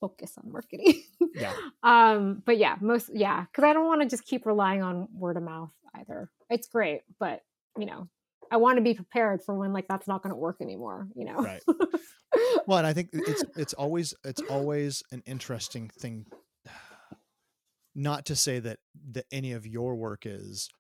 focus on marketing. Yeah. um, but yeah, most yeah, because I don't want to just keep relying on word of mouth either. It's great, but you know, I want to be prepared for when like that's not going to work anymore. You know. Right. well, and I think it's it's always it's always an interesting thing. Not to say that that any of your work is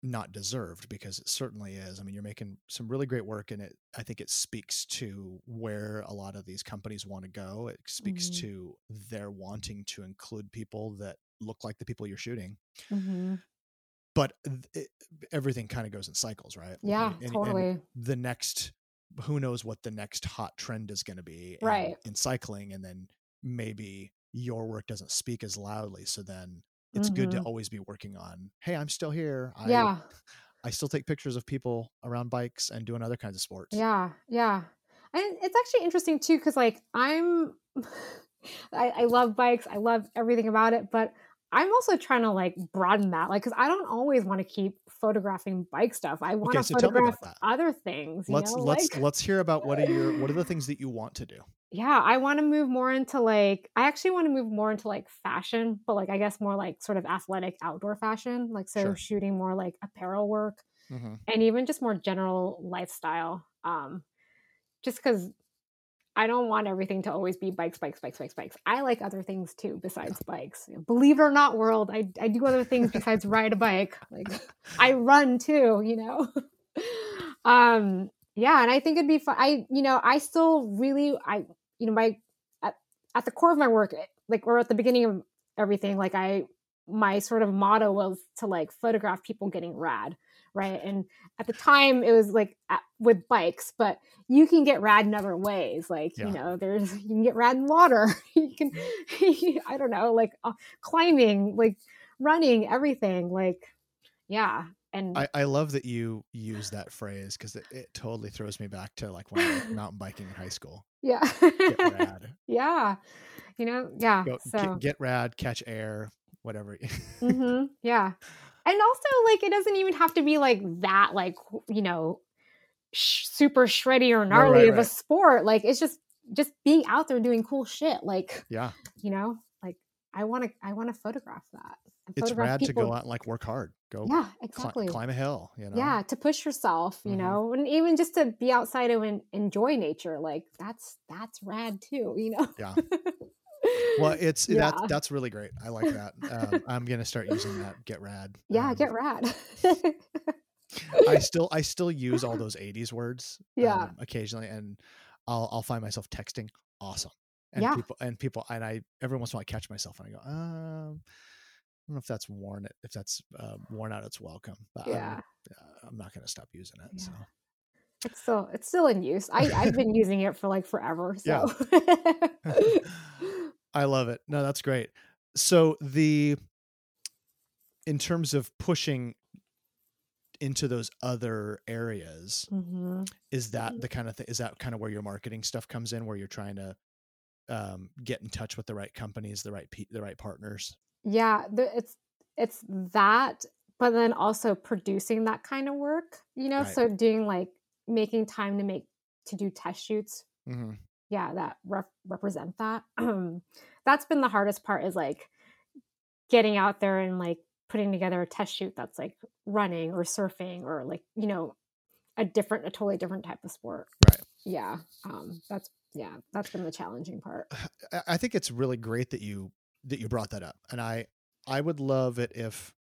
not deserved because it certainly is. I mean, you're making some really great work and it I think it speaks to where a lot of these companies want to go. It speaks Mhm. to their wanting to include people that look like the people you're shooting. hmm But it, everything kind of goes in cycles, right? Yeah, And- and totally. the next who knows what the next hot trend is going to be in- Right. in cycling and then maybe your work doesn't speak as loudly so then it's good to Mhm. always be working on hey i'm still here I, yeah. I still take pictures of people around bikes and doing other kinds of sports Yeah, yeah. And it's actually interesting too, because like I'm, I, I love bikes. I love everything about it, but I'm also trying to like broaden that, like, because I don't always want to keep photographing bike stuff. I want Okay, to so tell me about photograph other things. You let's know, let's like, let's hear about what are your what are the things that you want to do yeah, I want to move more into like, I actually want to move more into like fashion, but like I guess more like sort of athletic outdoor fashion, like so Sure. shooting more like apparel work. mm-hmm. and even just more general lifestyle. Um, just because I don't want everything to always be bikes, bikes, bikes, bikes, bikes. I like other things too besides bikes. Believe it or not, world, I I do other things besides ride a bike. Like I run too, you know. um, yeah, and I think it'd be fun. I you know I still really I you know my at, at the core of my work, like or at the beginning of everything, like I my sort of motto was to like photograph people getting rad right? And at the time it was like at, with bikes but you can get rad in other ways like Yeah. you know there's you can get rad in water. You can i don't know like uh, climbing like running everything like yeah and I, I love that you use that phrase because it, it totally throws me back to like when I was mountain biking in high school. Yeah. Get rad. Yeah. You know yeah Go, so get, get rad catch air whatever. Mm-hmm. yeah and also like it doesn't even have to be like that like you know sh- super shreddy or gnarly right, of a sport. Like it's just just being out there doing cool shit like yeah. you know like i want to i want to photograph that. And it's photograph rad to go out and like work hard. Go yeah exactly. climb a hill you know? Yeah to push yourself you Mhm. know and even just to be outside and enjoy nature like that's that's rad too you know? Yeah. well it's Yeah. that that's really great i like that um, i'm gonna start using that get rad yeah Um, get rad i still i still use all those 80s words Yeah. um, occasionally and i'll i'll find myself texting awesome and Yeah. people and people and i every once in a while I catch myself and i go um I don't know if that's worn it if that's uh, worn out its welcome but yeah I'm, uh, I'm not going to stop using it so It's still it's still in use. I I've been using it for like forever. Yeah. I love it. No, that's great. So the in terms of pushing into those other areas, Mhm. is that the kind of thing? Is that kind of where your marketing stuff comes in, where you're trying to um, get in touch with the right companies, the right pe- the right partners? yeah, the, it's it's that, but then also producing that kind of work. You know, Right. so doing like making time to make to do test shoots. hmm Yeah, that rep- represent that. that's been the hardest part. Is like getting out there and like putting together a test shoot that's like running or surfing or like you know a different a totally different type of sport Right. yeah um that's yeah that's been the challenging part I- I think it's really great that you that you brought that up, and I I would love it if.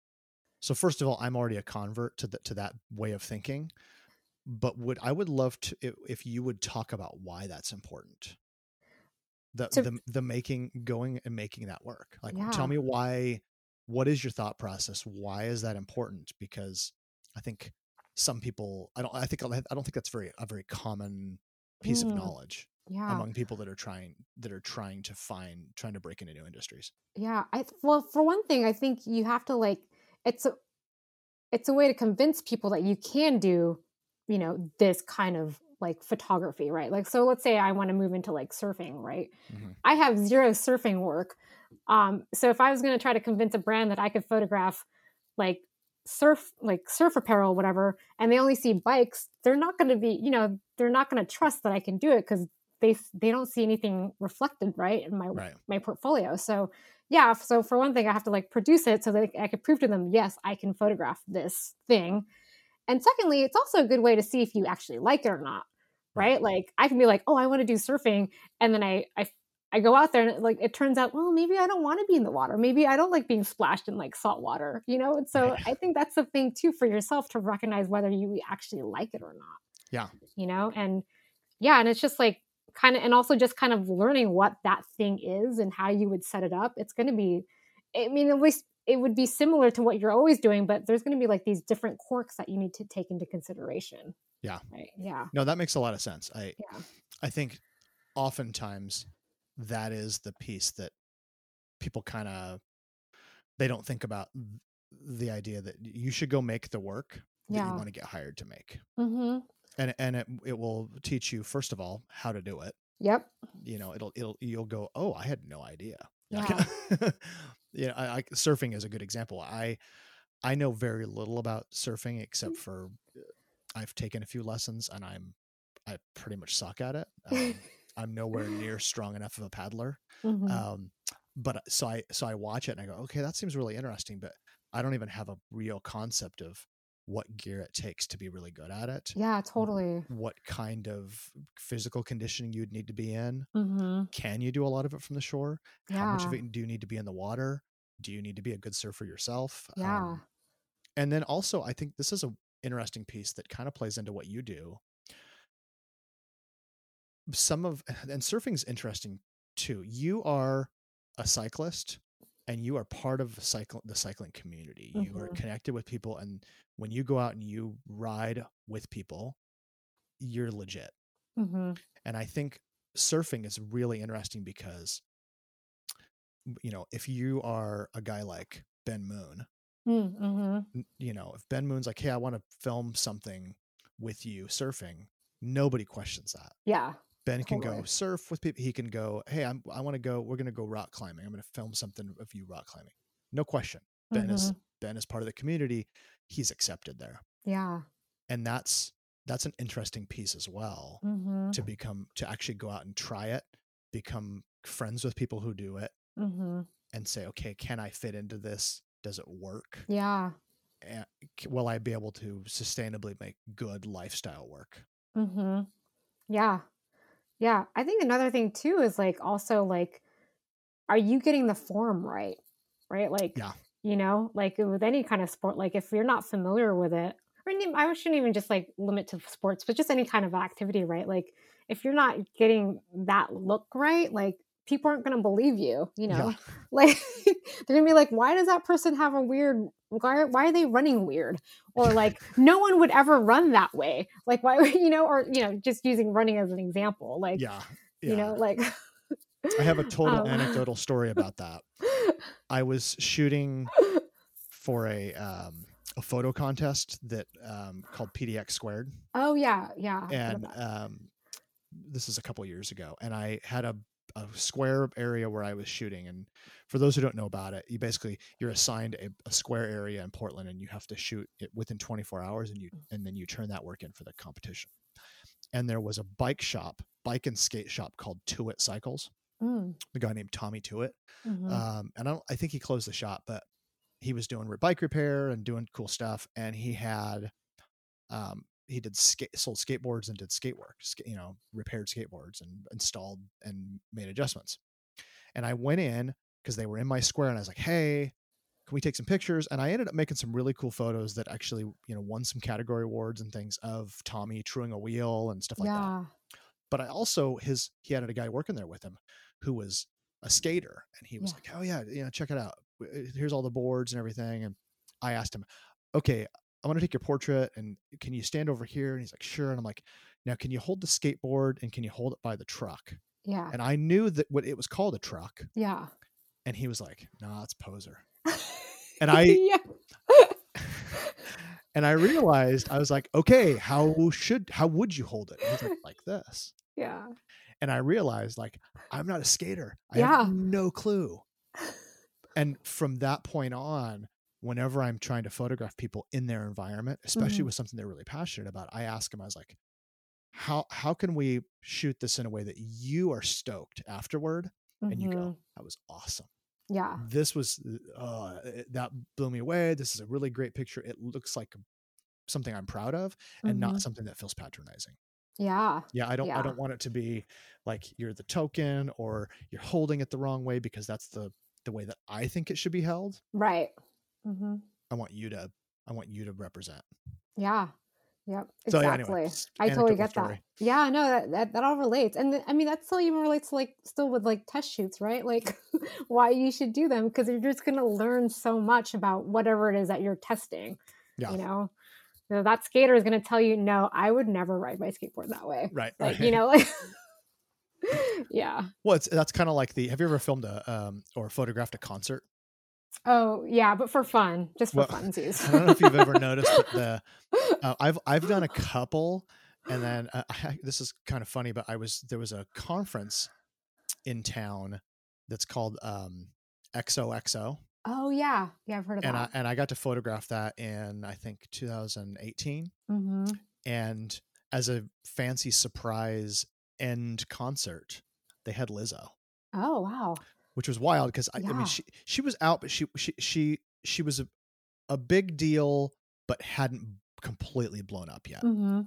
So first of all, I'm already a convert to the, to that way of thinking, but would I would love to if, you would talk about why that's important. The So- the the making going and making that work. Like Yeah. tell me why. What is your thought process? Why is that important? Because I think some people I don't I think I don't think that's very a very common piece of Mm. knowledge yeah among people that are trying that are trying to find trying to break into new industries yeah i well for one thing i think you have to like it's a it's a way to convince people that you can do you know this kind of like photography right like so let's say i want to move into like surfing right Mhm. i have zero surfing work um so if i was going to try to convince a brand that i could photograph like surf like surf apparel whatever and they only see bikes they're not going to be you know they're not going to trust that i can do it because they they don't see anything reflected right in my Right. my portfolio. So yeah, so for one thing, I have to like produce it so that I could prove to them, yes, I can photograph this thing. And secondly, it's also a good way to see if you actually like it or not, right? Like I can be like, oh, I want to do surfing, and then I I I go out there and like it turns out, well, maybe I don't want to be in the water. Maybe I don't like being splashed in like salt water, you know? And so. I think that's the thing too for yourself to recognize whether you actually like it or not. Yeah. You know, and yeah, and it's just like kind of and also just kind of learning what that thing is and how you would set it up. It's gonna be I mean, at least it would be similar to what you're always doing, but there's gonna be like these different quirks that you need to take into consideration. Yeah. Right. Yeah. No, that makes a lot of sense. I Yeah. I think oftentimes that is the piece that people kind of they don't think about the idea that you should go make the work that you want to get hired to make. Mm-hmm. And and it it will teach you first of all how to do it. Yep. You know, it'll it'll you'll go, "Oh, I had no idea." Yeah. yeah, I, I surfing is a good example. I I know very little about surfing Mm. except for uh, I've taken a few lessons and I'm I pretty much suck at it. Um, I'm nowhere near strong enough of a paddler. Mhm. Um, but so I so I watch it and I go, okay, that seems really interesting, but I don't even have a real concept of what gear it takes to be really good at it. yeah, totally. What kind of physical conditioning you'd need to be in? Mm-hmm. Can you do a lot of it from the shore? Yeah. How much of it do you need to be in the water? Do you need to be a good surfer yourself? Yeah. Um, and then also, I think this is a interesting piece that kind of plays into what you do. Some of and surfing's interesting too. You are a cyclist and you are part of the cycle the cycling community. You are Mhm. connected with people and when you go out and you ride with people, you're legit. Mm-hmm. And I think surfing is really interesting because you know, if you are a guy like Ben Moon, Mm-hmm. you know, if Ben Moon's like, "Hey, I want to film something with you surfing," nobody questions that. Yeah. Ben can go surf with people. He can go, "Hey, I'm, I want to go. We're going to go rock climbing. I'm going to film something of you rock climbing." No question. Ben is Mhm. Ben is part of the community. He's accepted there, Yeah. and that's that's an interesting piece as well Mm-hmm. to become to actually go out and try it, become friends with people who do it, Mm-hmm. and say, "Okay, can I fit into this? Does it work?" Yeah. and will I be able to sustainably make good lifestyle work? Mm-hmm. Yeah. Yeah. I think another thing too is like also like, are you getting the form right? Right? Like, Yeah. you know, like with any kind of sport, like if you're not familiar with it, or I shouldn't even just like limit to sports, but just any kind of activity, right? Like if you're not getting that look right, like people aren't going to believe you, you know? Yeah. Like they're gonna be like, why does that person have a weird? Why why are they running weird? Or like no one would ever run that way. Like why you know? Or you know, just using running as an example. Like Yeah. you know, like I have a total um, anecdotal story about that. I was shooting for a um, a photo contest that um, called PDX Squared, oh yeah, yeah. I've heard of and um, this is a couple years ago, and I had a a square area where I was shooting. And for those who don't know about it, you basically you're assigned a, a square area in Portland, and you have to shoot it within 24 hours, and you and then you turn that work in for the competition. And there was a bike shop, bike and skate shop called Tuit Cycles. Mm, A guy named Tommy Tuit, mhm. um, and I, don't, I think he closed the shop, but he was doing bike repair and doing cool stuff. And he had, um, he did skate, sold skateboards and did skate work, you know, repaired skateboards and installed and made adjustments. And I went in because they were in my square, and I was like, "Hey, can we take some pictures?" And I ended up making some really cool photos that actually, you know, won some category awards and things of Tommy truing a wheel and stuff like that but I also his he had a guy working there with him who was a skater and he was Yeah. like, "Oh yeah, you know, check it out. Uh, here's all the boards and everything." And I asked him, "Okay, I want to take your portrait and can you stand over here?" And he's like, "Sure." And I'm like, "Now, can you hold the skateboard and can you hold it by the truck?" Yeah. And I knew that what it was called a truck, Yeah. and he was like, "Nah, it's poser." And I yeah. and I realized I was like, "Okay, how should how would you hold it?" He's like, "Like this." Yeah. and I realized like I'm not a skater. I Yeah. have no clue. And from that point on, whenever I'm trying to photograph people in their environment, especially Mhm. with something they're really passionate about, I ask them, I was like, how how can we shoot this in a way that you are stoked afterward and you go that was awesome Yeah. this was uh it- that blew me away this is a really great picture it looks like something i'm proud of and Mhm. not something that feels patronizing Yeah. yeah i don't i don't want it to be like you're the token or you're holding it the wrong way because that's the the way that i think it should be held Right. Hmm i want you to i want you to represent Yeah. Yep. so yeah, Exactly. anyway s- I totally get story. that. Yeah, no, that, that that all relates, and th- I mean that still even relates to like still with like test shoots, right? Like why you should do them because you're just gonna learn so much about whatever it is that you're testing. Yeah. You know, So that skater is gonna tell you, no, I would never ride my skateboard that way. right Like right. you know, like yeah. well it's that's kind of like the have you ever filmed a um or photographed a concert Oh yeah, but for fun, just for Well, funsies. I don't know if you've ever noticed, but the uh, I've I've done a couple, and then uh, I, this is kind of funny. But I was there was a conference in town that's called um, XOXO, oh yeah, yeah, I've heard of and I that. and I got to photograph that in I think 2018, hmm and as a fancy surprise end concert, they had Lizzo, Oh wow. Which was wild because I, I mean she she was out, but she she she she was a, a big deal, but hadn't completely blown up yet. hmm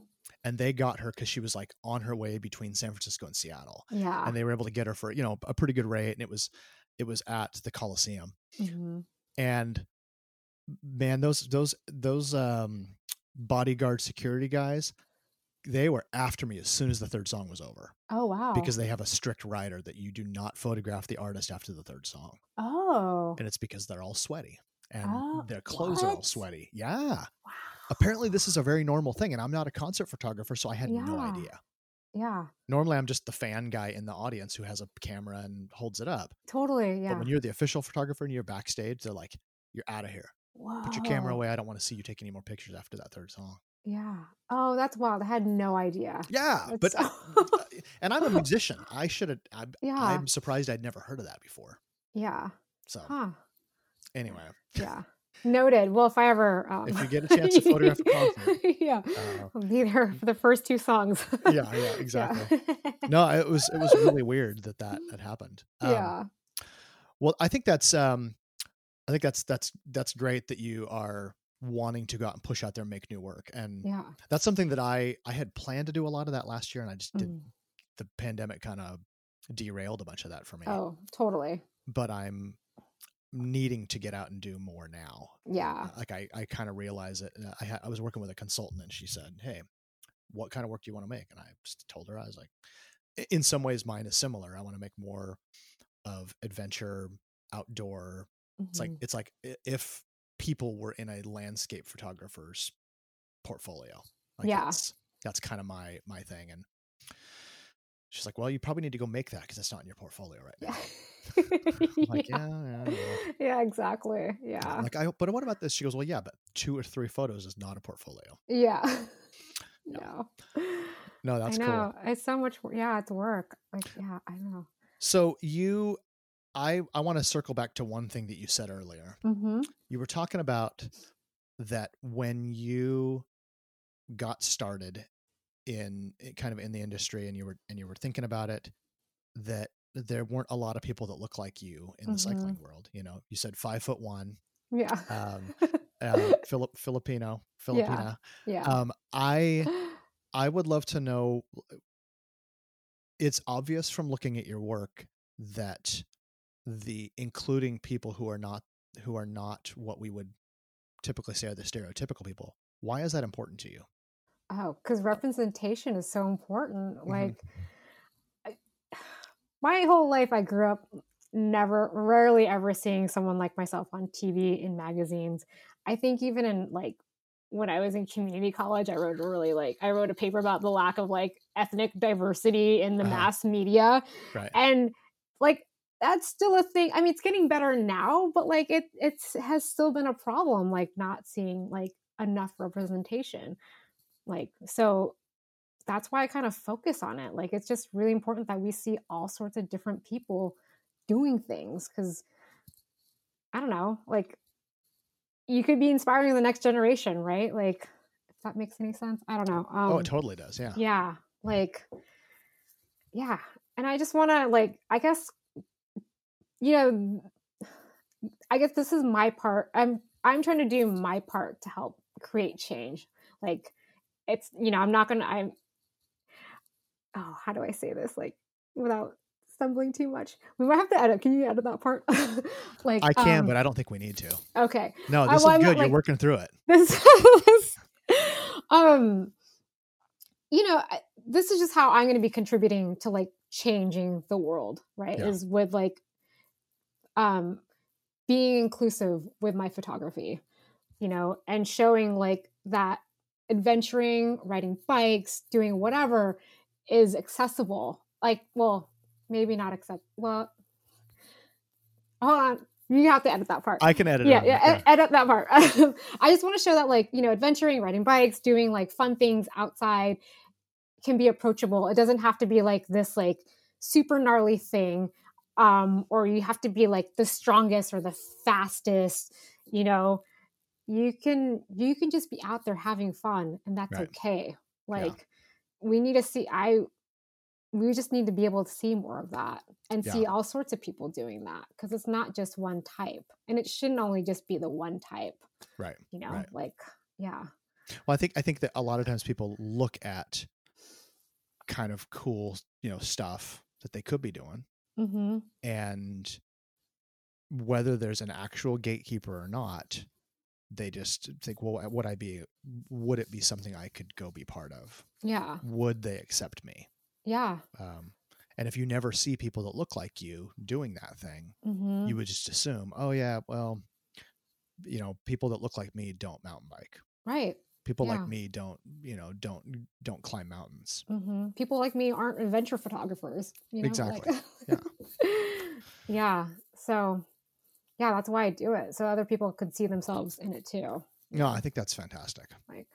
and they got her because she was like on her way between San Francisco and Seattle, Yeah. and they were able to get her for you know a pretty good rate, and it was it was at the Coliseum, hmm and man, those those those um bodyguard security guys, they were after me as soon as the third song was over Oh wow. because they have a strict rider that you do not photograph the artist after the third song, oh and it's because they're all sweaty and Oh, their clothes are all sweaty. Yeah. wow. Apparently, this is a very normal thing, and I'm not a concert photographer, so I had no idea. Yeah. normally I'm just the fan guy in the audience who has a camera and holds it up. Totally. Yeah. But when you're the official photographer and you're backstage, they're like, "You're out of here. Put your camera away. I don't want to see you take any more pictures after that third song." Yeah. Oh, that's wild. I had no idea. Yeah, but That's I- so- and I'm a musician. I should have. I'm, Yeah. I'm surprised I'd never heard of that before. yeah. So Huh. anyway, Yeah. Noted. Well, if I ever, um, if you get a chance to photograph a concert, yeah, uh, I'll be there for the first two songs. yeah, yeah, exactly. No, it was it was really weird that that had happened. Um, yeah. Well, I think that's um, I think that's that's that's great that you are wanting to go out and push out there and make new work, and Yeah. that's something that I I had planned to do a lot of that last year, and I just did. Mm. The pandemic kind of derailed a bunch of that for me. Oh, totally. But I'm needing to get out and do more now. Yeah. Uh, Like I I kind of realize it. I ha- I was working with a consultant, and she said, "Hey, what kind of work do you want to make?" And I just told her I was like, in some ways, mine is similar. I want to make more of adventure, outdoor it's like it's like if people were in a landscape photographer's portfolio. Like Yeah. that's that's kind of my my thing. And she's like, "Well, you probably need to go make that because it's not in your portfolio right now." like, yeah. yeah, yeah, yeah. Yeah, exactly. Yeah. I'm Like, I but what about this? She goes, "Well, yeah, but two or three photos is not a portfolio." Yeah. Yeah. No. No, that's I cool. It's so much yeah, it's work. Like, yeah, I know. So you, I I want to circle back to one thing that you said earlier. Mm-hmm. you were talking about that when you got started in in- kind of in the industry and you were and you were thinking about it that there weren't a lot of people that look like you in the Mhm. cycling world you know you said five foot one Yeah. um uh, Philip Filipino Filipina yeah. um I I would love to know it's obvious from looking at your work that the including people who are not who are not what we would typically say are the stereotypical people why is that important to you Oh, because representation is so important. Mhm. Like, I, my whole life, I grew up never, rarely ever seeing someone like myself on TV in magazines. I think even in like when I was in community college, I wrote a really like I wrote a paper about the lack of like ethnic diversity in the Uh-huh. mass media, right and like that's still a thing. I mean, it's getting better now, but like it it's has still been a problem, like not seeing like enough representation like so that's why i kind of focus on it like it's just really important that we see all sorts of different people doing things because i don't know like you could be inspiring the next generation right like if that makes any sense i don't know um oh it totally does yeah yeah Like, yeah. And I just want to, like, I guess, you know, I guess this is my part. I'm I'm trying to do my part to help create change. Like, it's you know, I'm not gonna. I'm. Oh, how do I say this? Like, without stumbling too much. We might have to edit. Can you edit that part? like I can, um, but I don't think we need to. Okay. No, this uh, well, is good. Not, You're working through it. This, this um you know, this is just how I'm going to be contributing to like changing the world, right? Yeah. Is with like um being inclusive with my photography, you know, and showing like that adventuring, riding bikes, doing whatever is accessible. Like, well, maybe not accept. Well, hold on. You have to edit that part. I can edit. Yeah, yeah, ed- edit that part. I just want to show that, like, you know, adventuring, riding bikes, doing like fun things outside can be approachable. It doesn't have to be like this, like super gnarly thing, um, or you have to be like the strongest or the fastest. You know, you can you can just be out there having fun, and that's right. okay. Like, yeah. we need to see. I we just need to be able to see more of that and yeah. see all sorts of people doing that because it's not just one type and it shouldn't only just be the one type right you know right. like yeah well i think i think that a lot of times people look at kind of cool you know stuff that they could be doing mm-hmm. and whether there's an actual gatekeeper or not they just think well would i be would it be something i could go be part of yeah would they accept me yeah. Um, and if you never see people that look like you doing that thing, mm-hmm. you would just assume, oh yeah, well, you know, people that look like me don't mountain bike. Right. People yeah. like me don't, you know, don't don't climb mountains. Mm-hmm. People like me aren't adventure photographers. You know? Exactly. Like, yeah. yeah. So, yeah, that's why I do it, so other people could see themselves in it too. No, I think that's fantastic. Like,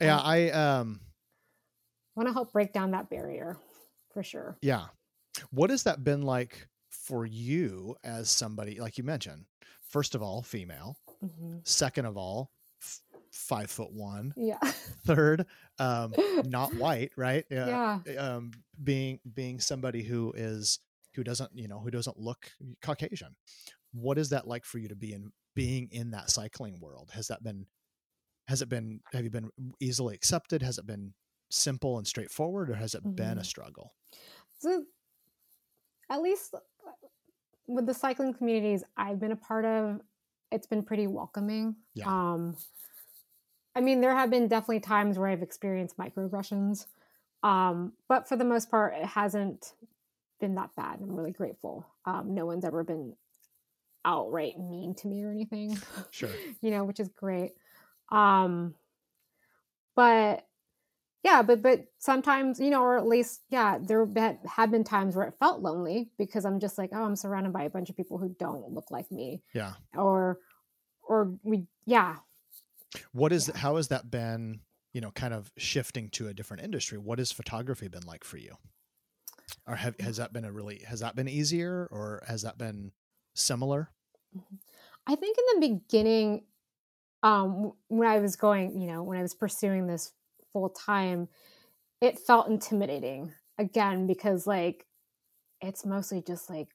yeah, I um want to help break down that barrier for sure. Yeah. What has that been like for you as somebody, like you mentioned, first of all, female, mm-hmm. second of all, f- five foot one. Yeah. Third, um, not white, right? Yeah. Um, being, being somebody who is, who doesn't, you know, who doesn't look Caucasian. What is that like for you to be in being in that cycling world? Has that been, has it been, have you been easily accepted? Has it been simple and straightforward, or has it mm-hmm. been a struggle? So, at least uh, with the cycling communities I've been a part of, it's been pretty welcoming. Yeah. Um, I mean, there have been definitely times where I've experienced microaggressions, um, but for the most part, it hasn't been that bad. I'm really grateful. Um, no one's ever been outright mean to me or anything. Sure. you know, which is great. Um, but yeah but but sometimes you know or at least yeah there have been times where it felt lonely because i'm just like oh i'm surrounded by a bunch of people who don't look like me yeah or or we yeah what is yeah. how has that been you know kind of shifting to a different industry? What has photography been like for you? Or have, has that been a really has that been easier or has that been similar? Mm-hmm. i think in the beginning um when i was going you know when i was pursuing this full time, it felt intimidating again because like it's mostly just like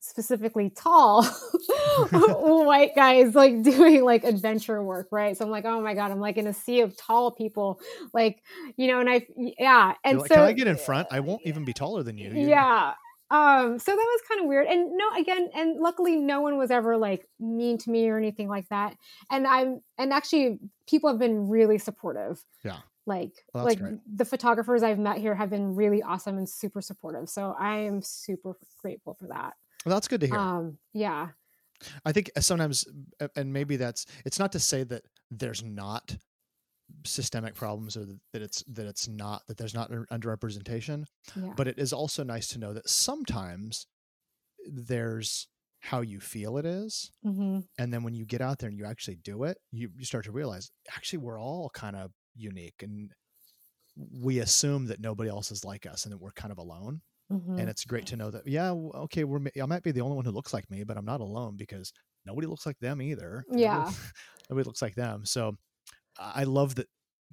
specifically tall white guys like doing like adventure work right? So i'm like oh my god i'm like in a sea of tall people like you know and i yeah and like, so can i get in front? I won't even be taller than you You're... yeah um so that was kind of weird and no again and luckily no one was ever like mean to me or anything like that and i'm and actually people have been really supportive. Yeah. Like well, like great. the photographers i've met here have been really awesome and super supportive so i am super grateful for that. Well that's good to hear. Um yeah i think sometimes and maybe that's it's not to say that there's not systemic problems or that it's that it's not that there's not underrepresentation yeah. but it is also nice to know that sometimes there's how you feel it is. Mm-hmm. and then when you get out there and you actually do it you, you start to realize actually we're all kind of unique and we assume that nobody else is like us and that we're kind of alone mm-hmm. and it's great to know that yeah okay we're i might be the only one who looks like me but i'm not alone because nobody looks like them either yeah nobody, nobody looks like them so I love that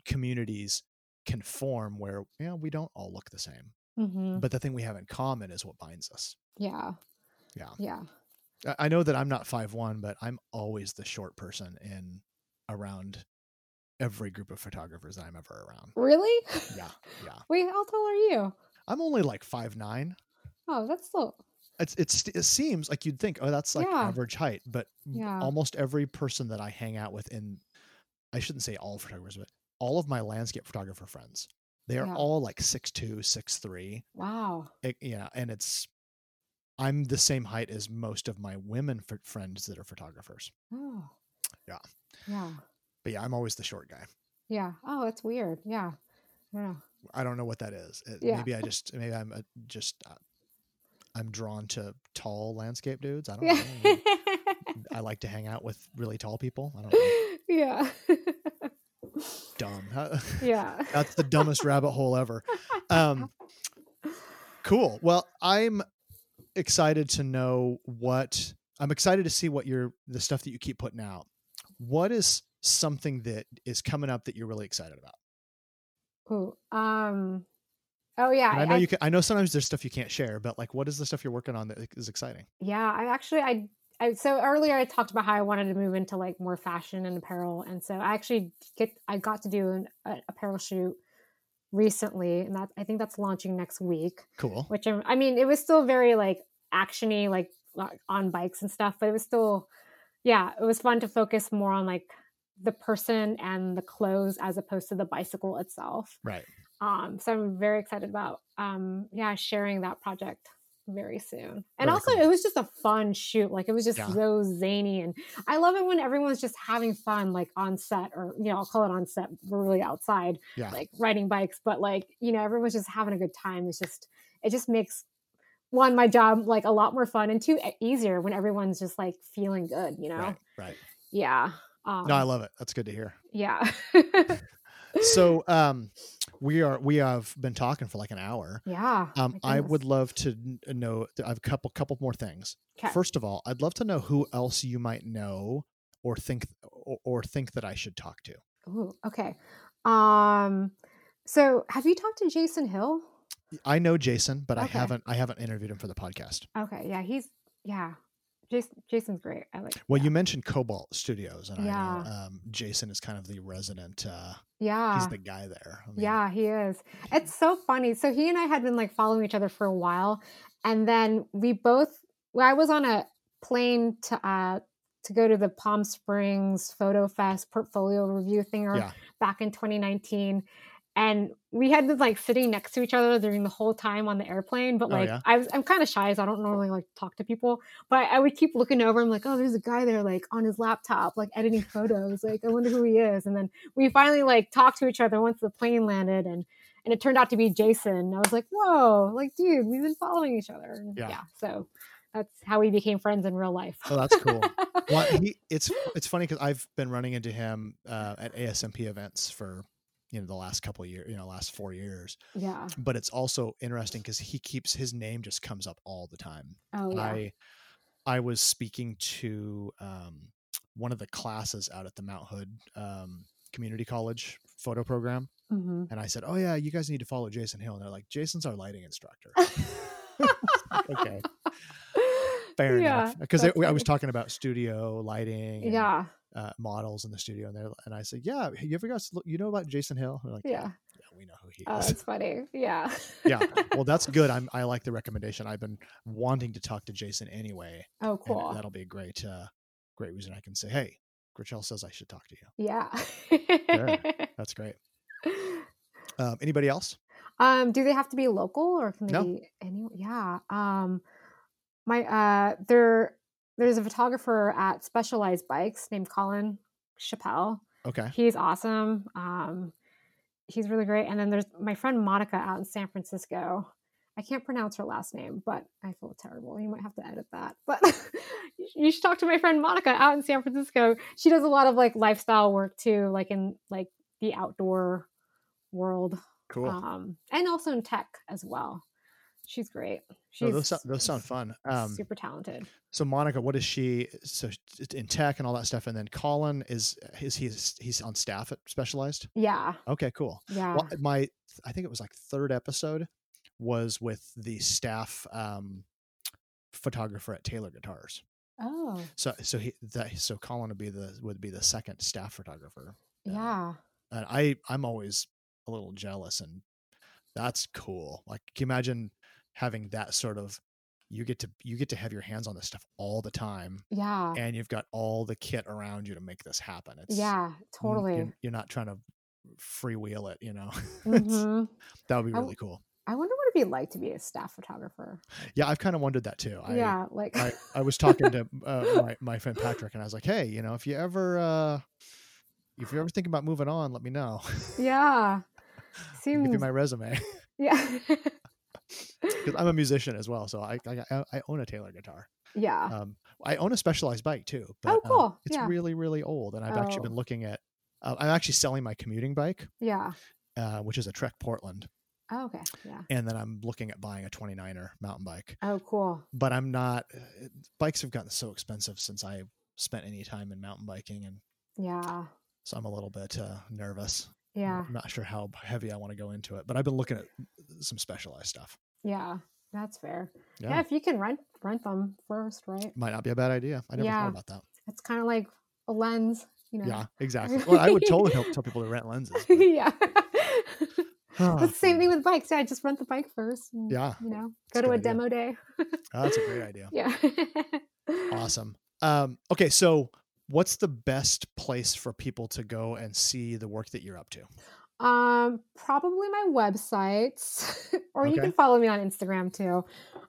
communities can form where you know we don't all look the same hmm but the thing we have in common is what binds us Yeah. Yeah. Yeah. I- I know that I'm not five one, but I'm always the short person in around every group of photographers that I'm ever around. Really? Yeah, yeah. Wait, how tall are you? I'm only like five nine. Oh, that's still. It's it's it seems like you'd think, oh, that's like Yeah. average height, but Yeah. almost every person that I hang out with in, I shouldn't say all photographers, but all of my landscape photographer friends, they are Yeah. all like six two, six three. Wow. It, yeah, and it's. I'm the same height as most of my women f- friends that are photographers. Oh. Yeah. Yeah. But yeah, I'm always the short guy. Yeah. Oh, that's weird. Yeah. I don't know. I don't know what that is. It, Yeah. Maybe I just maybe I'm a, just uh, I'm drawn to tall landscape dudes. I don't Yeah. know. I like to hang out with really tall people. I don't know. yeah. Dumb. yeah. That's the dumbest rabbit hole ever. Um, cool. Well, I'm excited to know what I'm excited to see what you're the stuff that you keep putting out. What is something that is coming up that you're really excited about? Ooh, um. Oh yeah. And I know you can. I know sometimes there's stuff you can't share, but like, what is the stuff you're working on that is exciting? Yeah, I actually I I so earlier I talked about how I wanted to move into like more fashion and apparel, and so I actually get I got to do an a, apparel shoot recently, and that I think that's launching next week. Cool. Which I'm, I mean, it was still very like actiony, like, on bikes and stuff, but it was still, yeah, it was fun to focus more on like the person and the clothes as opposed to the bicycle itself. Right. Um, so I'm very excited about um, yeah, sharing that project very soon. And also cool. it was just a fun shoot. Like it was just Yeah. so zany and I love it when everyone's just having fun like on set or you know, I'll call it on set. We're really outside, Yeah. like riding bikes, but like, you know, everyone's just having a good time. It's just it just makes one my job like a lot more fun and two easier when everyone's just like feeling good, you know. Right. Right. Yeah. Um, No, I love it. That's good to hear. yeah. So, um, we are we have been talking for like an hour. yeah. Um, I would love to know. I have a couple couple more things. 'Kay. First of all, I'd love to know who else you might know or think or, or think that I should talk to. Ooh, okay. Um, so have you talked to Jason Hill? I know Jason, but I haven't I haven't interviewed him for the podcast. Okay, yeah, he's yeah. Jason Jason's great. I like. Well, yeah. you mentioned Cobalt Studios, and I know Yeah. um, Jason is kind of the resident. Uh, yeah. he's the guy there. I mean, Yeah, he is. It's so funny. So he and I had been like following each other for a while, and then we both. Well, I was on a plane to uh to go to the Palm Springs Photo Fest portfolio review thing or Yeah. back in 2019. And we had been like sitting next to each other during the whole time on the airplane. But Oh, like yeah? I was I'm kind of shy, so I don't normally like talk to people. But I would keep looking over. I'm like, oh, there's a guy there like on his laptop, like editing photos. Like, I wonder who he is. And then we finally like talked to each other once the plane landed and and it turned out to be Jason. I was like, whoa, like dude, we've been following each other. And Yeah. yeah. So that's how we became friends in real life. Oh, that's cool. well, he, it's it's funny because I've been running into him uh, at ASMP events for you know the last couple of years, you know, last four years. yeah. But it's also interesting because he keeps his name just comes up all the time. Oh yeah. I I was speaking to um, one of the classes out at the Mount Hood um, Community College photo program, hmm and I said, "Oh yeah, you guys need to follow Jason Hill." And they're like, "Jason's our lighting instructor." okay, fair Yeah, enough. Because I was talking about studio lighting, Yeah. Uh, models in the studio, and they and I said, "Yeah, you ever guys look, you know about Jason Hill?" They're like, Yeah. yeah, we know who he Oh, is." that's funny. Yeah. yeah, well, that's good. I'm I like the recommendation. I've been wanting to talk to Jason anyway. oh, cool. that'll be a great, uh, great reason I can say, "Hey, Gritchelle says I should talk to you." Yeah. That's great. Um, anybody else? um, do they have to be local or can they No. be any? Yeah. Um, my uh, there there's a photographer at Specialized Bikes named Colin Chappelle. Okay, He's awesome. Um, he's really great. And then there's my friend Monica out in San Francisco. I can't pronounce her last name, but I feel terrible. You might have to edit that. But you should talk to my friend Monica out in San Francisco. She does a lot of like lifestyle work too, like in like the outdoor world, cool. um, and also in tech as well. She's great. She's those sou- those sound fun. Um, super talented. so Monica, what is she? So in tech and all that stuff, and then Colin is is he's he's on staff at Specialized. Yeah, Okay, cool. yeah. Well, my I think it was like third episode was with the staff um, photographer at Taylor Guitars. oh, So so he that so Colin would be the would be the second staff photographer. Yeah. and I I'm always a little jealous, and that's cool. Like, can you imagine having that sort of you get to you get to have your hands on this stuff all the time, Yeah. and you've got all the kit around you to make this happen. It's Yeah, totally. You're, you're not trying to freewheel it, you know. It's- hmm that would be I really cool. I wonder what it'd be like to be a staff photographer. Yeah, I've kind of wondered that too. I, yeah, like I, I was talking to uh, my, my friend Patrick, and I was like, "Hey, you know, if you ever, uh, if you're ever thinking about moving on, let me know. yeah. I'll give you my resume yeah. Because I'm a musician as well. So I, I I own a Taylor guitar. yeah. Um, I own a Specialized bike too. But, Oh, um, cool. it's Yeah. really really old, and I've actually been Oh. looking at. Uh, I'm actually selling my commuting bike, Yeah. uh, which is a Trek Portland, Oh, okay. Yeah. and then I'm looking at buying a 29er mountain bike. Oh, cool. But I'm not. uh, Bikes have gotten so expensive since I spent any time in mountain biking, and Yeah. so I'm a little bit uh, nervous. Yeah. I'm not sure how heavy I want to go into it, but I've been looking at some specialized stuff. Yeah. That's fair. Yeah. Yeah, if you can rent rent them first, right? might not be a bad idea. I never Yeah. thought about that. It's kind of like a lens, you know. Yeah, exactly. Well, I would totally help tell people to rent lenses. but- yeah. It's the same thing with bikes. Yeah, just rent the bike first. and, Yeah, You know, go to a idea. demo day. Oh, that's a great idea. Yeah. Awesome. Um, okay, so what's the best place for people to go and see the work that you're up to? Um, probably my websites, or you can follow me on Instagram too.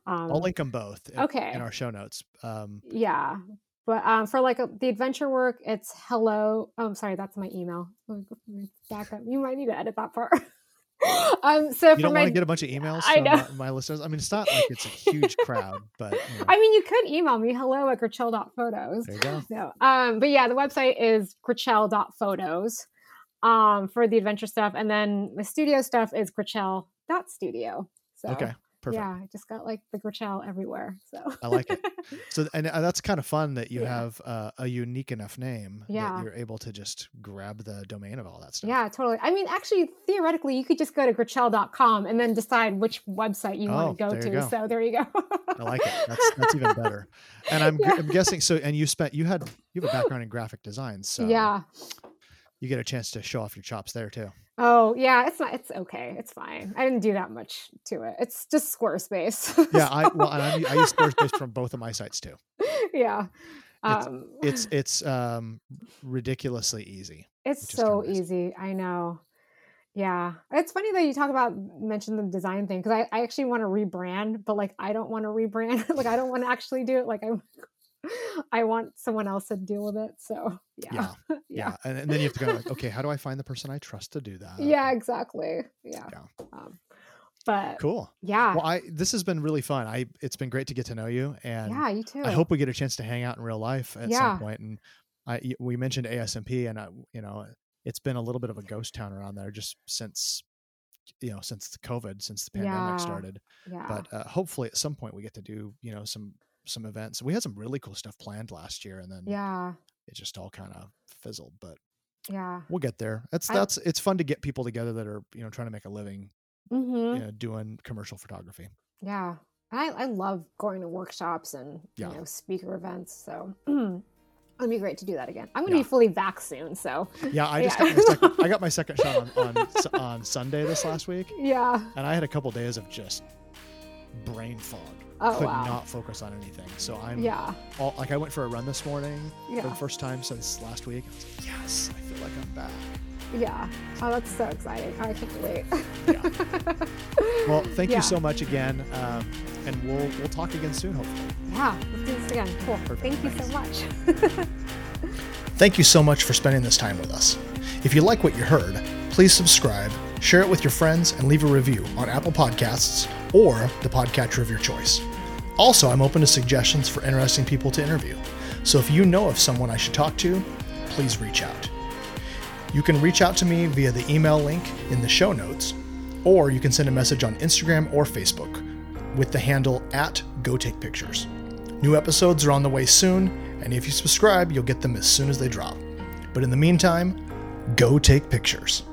Um, I'll link them both in, okay. in our show notes. Um, Yeah, but um, for like a, the adventure work, it's hello. Oh, I'm sorry, that's my email. Let me go- let me Back up. You might need to edit that part. um, so you for don't my, want to get a bunch of emails I from know. my, my listeners. I mean, it's not like it's a huge crowd, but you know, I mean, you could email me hello at Gritchelle.photos. there you go. No. Um, but yeah, the website is Gritchelle.photos um, for the adventure stuff. And then the studio stuff is Gritchelle.studio. So Okay, perfect. yeah, I just got like the Gritchelle everywhere. So I like it. So, and uh, that's kind of fun that you Yeah. have uh, a unique enough name Yeah. that you're able to just grab the domain of all that stuff. yeah, totally. I mean, actually, theoretically, you could just go to Gritchelle.com and then decide which website you Oh, want to go to. go. So there you go. I like it. That's that's even better. And I'm, Yeah. I'm guessing so. And you spent you had you have a background in graphic design, so yeah. You get a chance to show off your chops there too. Oh, yeah. It's not. It's okay. It's fine. I didn't do that much to it. It's just Squarespace. Yeah, I well, I, I use Squarespace from both of my sites too. yeah. It's- um, It's it's um ridiculously easy. It's which is kinda so nice. easy. I know. Yeah. It's funny that you talk about mention the design thing because I, I actually want to rebrand, but like I don't want to rebrand. like I don't want to actually do it. Like I I want someone else to deal with it. So yeah. Yeah, Yeah. yeah, And, and then you have to go like, okay, how do I find the person I trust to do that? Yeah, exactly. Yeah. Yeah. Um, but Cool. yeah. Well, I this has been really fun. I it's been great to get to know you, and yeah, you too. I hope we get a chance to hang out in real life at Yeah. some point. And I, we mentioned ASMP, and I, you know it's been a little bit of a ghost town around there just since you know since the COVID, since the pandemic Yeah. started. yeah. But uh, hopefully at some point we get to do you know some some events. We had some really cool stuff planned last year, and then yeah. it just all kind of fizzled. But Yeah. we'll get there. That's I- that's it's fun to get people together that are you know trying to make a living Mm-hmm. you know, doing commercial photography. Yeah. I, I love going to workshops and Yeah. you know speaker events. So it'd be great to do that again. I'm gonna Yeah. be fully back soon. So Yeah, I just Yeah. got my second. I got my second shot on on, on Sunday this last week, yeah. and I had a couple days of just brain fog. Oh Could wow. not focus on anything. So I'm Yeah. all like I went for a run this morning for the first time since last week. I was like, yes, I feel like I'm back. Yeah. Oh, that's so exciting. I can't wait. Yeah. Well, thank Yeah. you so much again, um, and we'll we'll talk again soon, hopefully. yeah. Let's do this again. Cool. Perfect. Thank you so much. Thank you so much for spending this time with us. If you like what you heard, please subscribe, share it with your friends, and leave a review on Apple Podcasts or the podcatcher of your choice. Also, I'm open to suggestions for interesting people to interview. So if you know of someone I should talk to, please reach out. You can reach out to me via the email link in the show notes, or you can send a message on Instagram or Facebook. with the handle at Go Take Pictures. New episodes are on the way soon, and if you subscribe, you'll get them as soon as they drop. But in the meantime, go take pictures.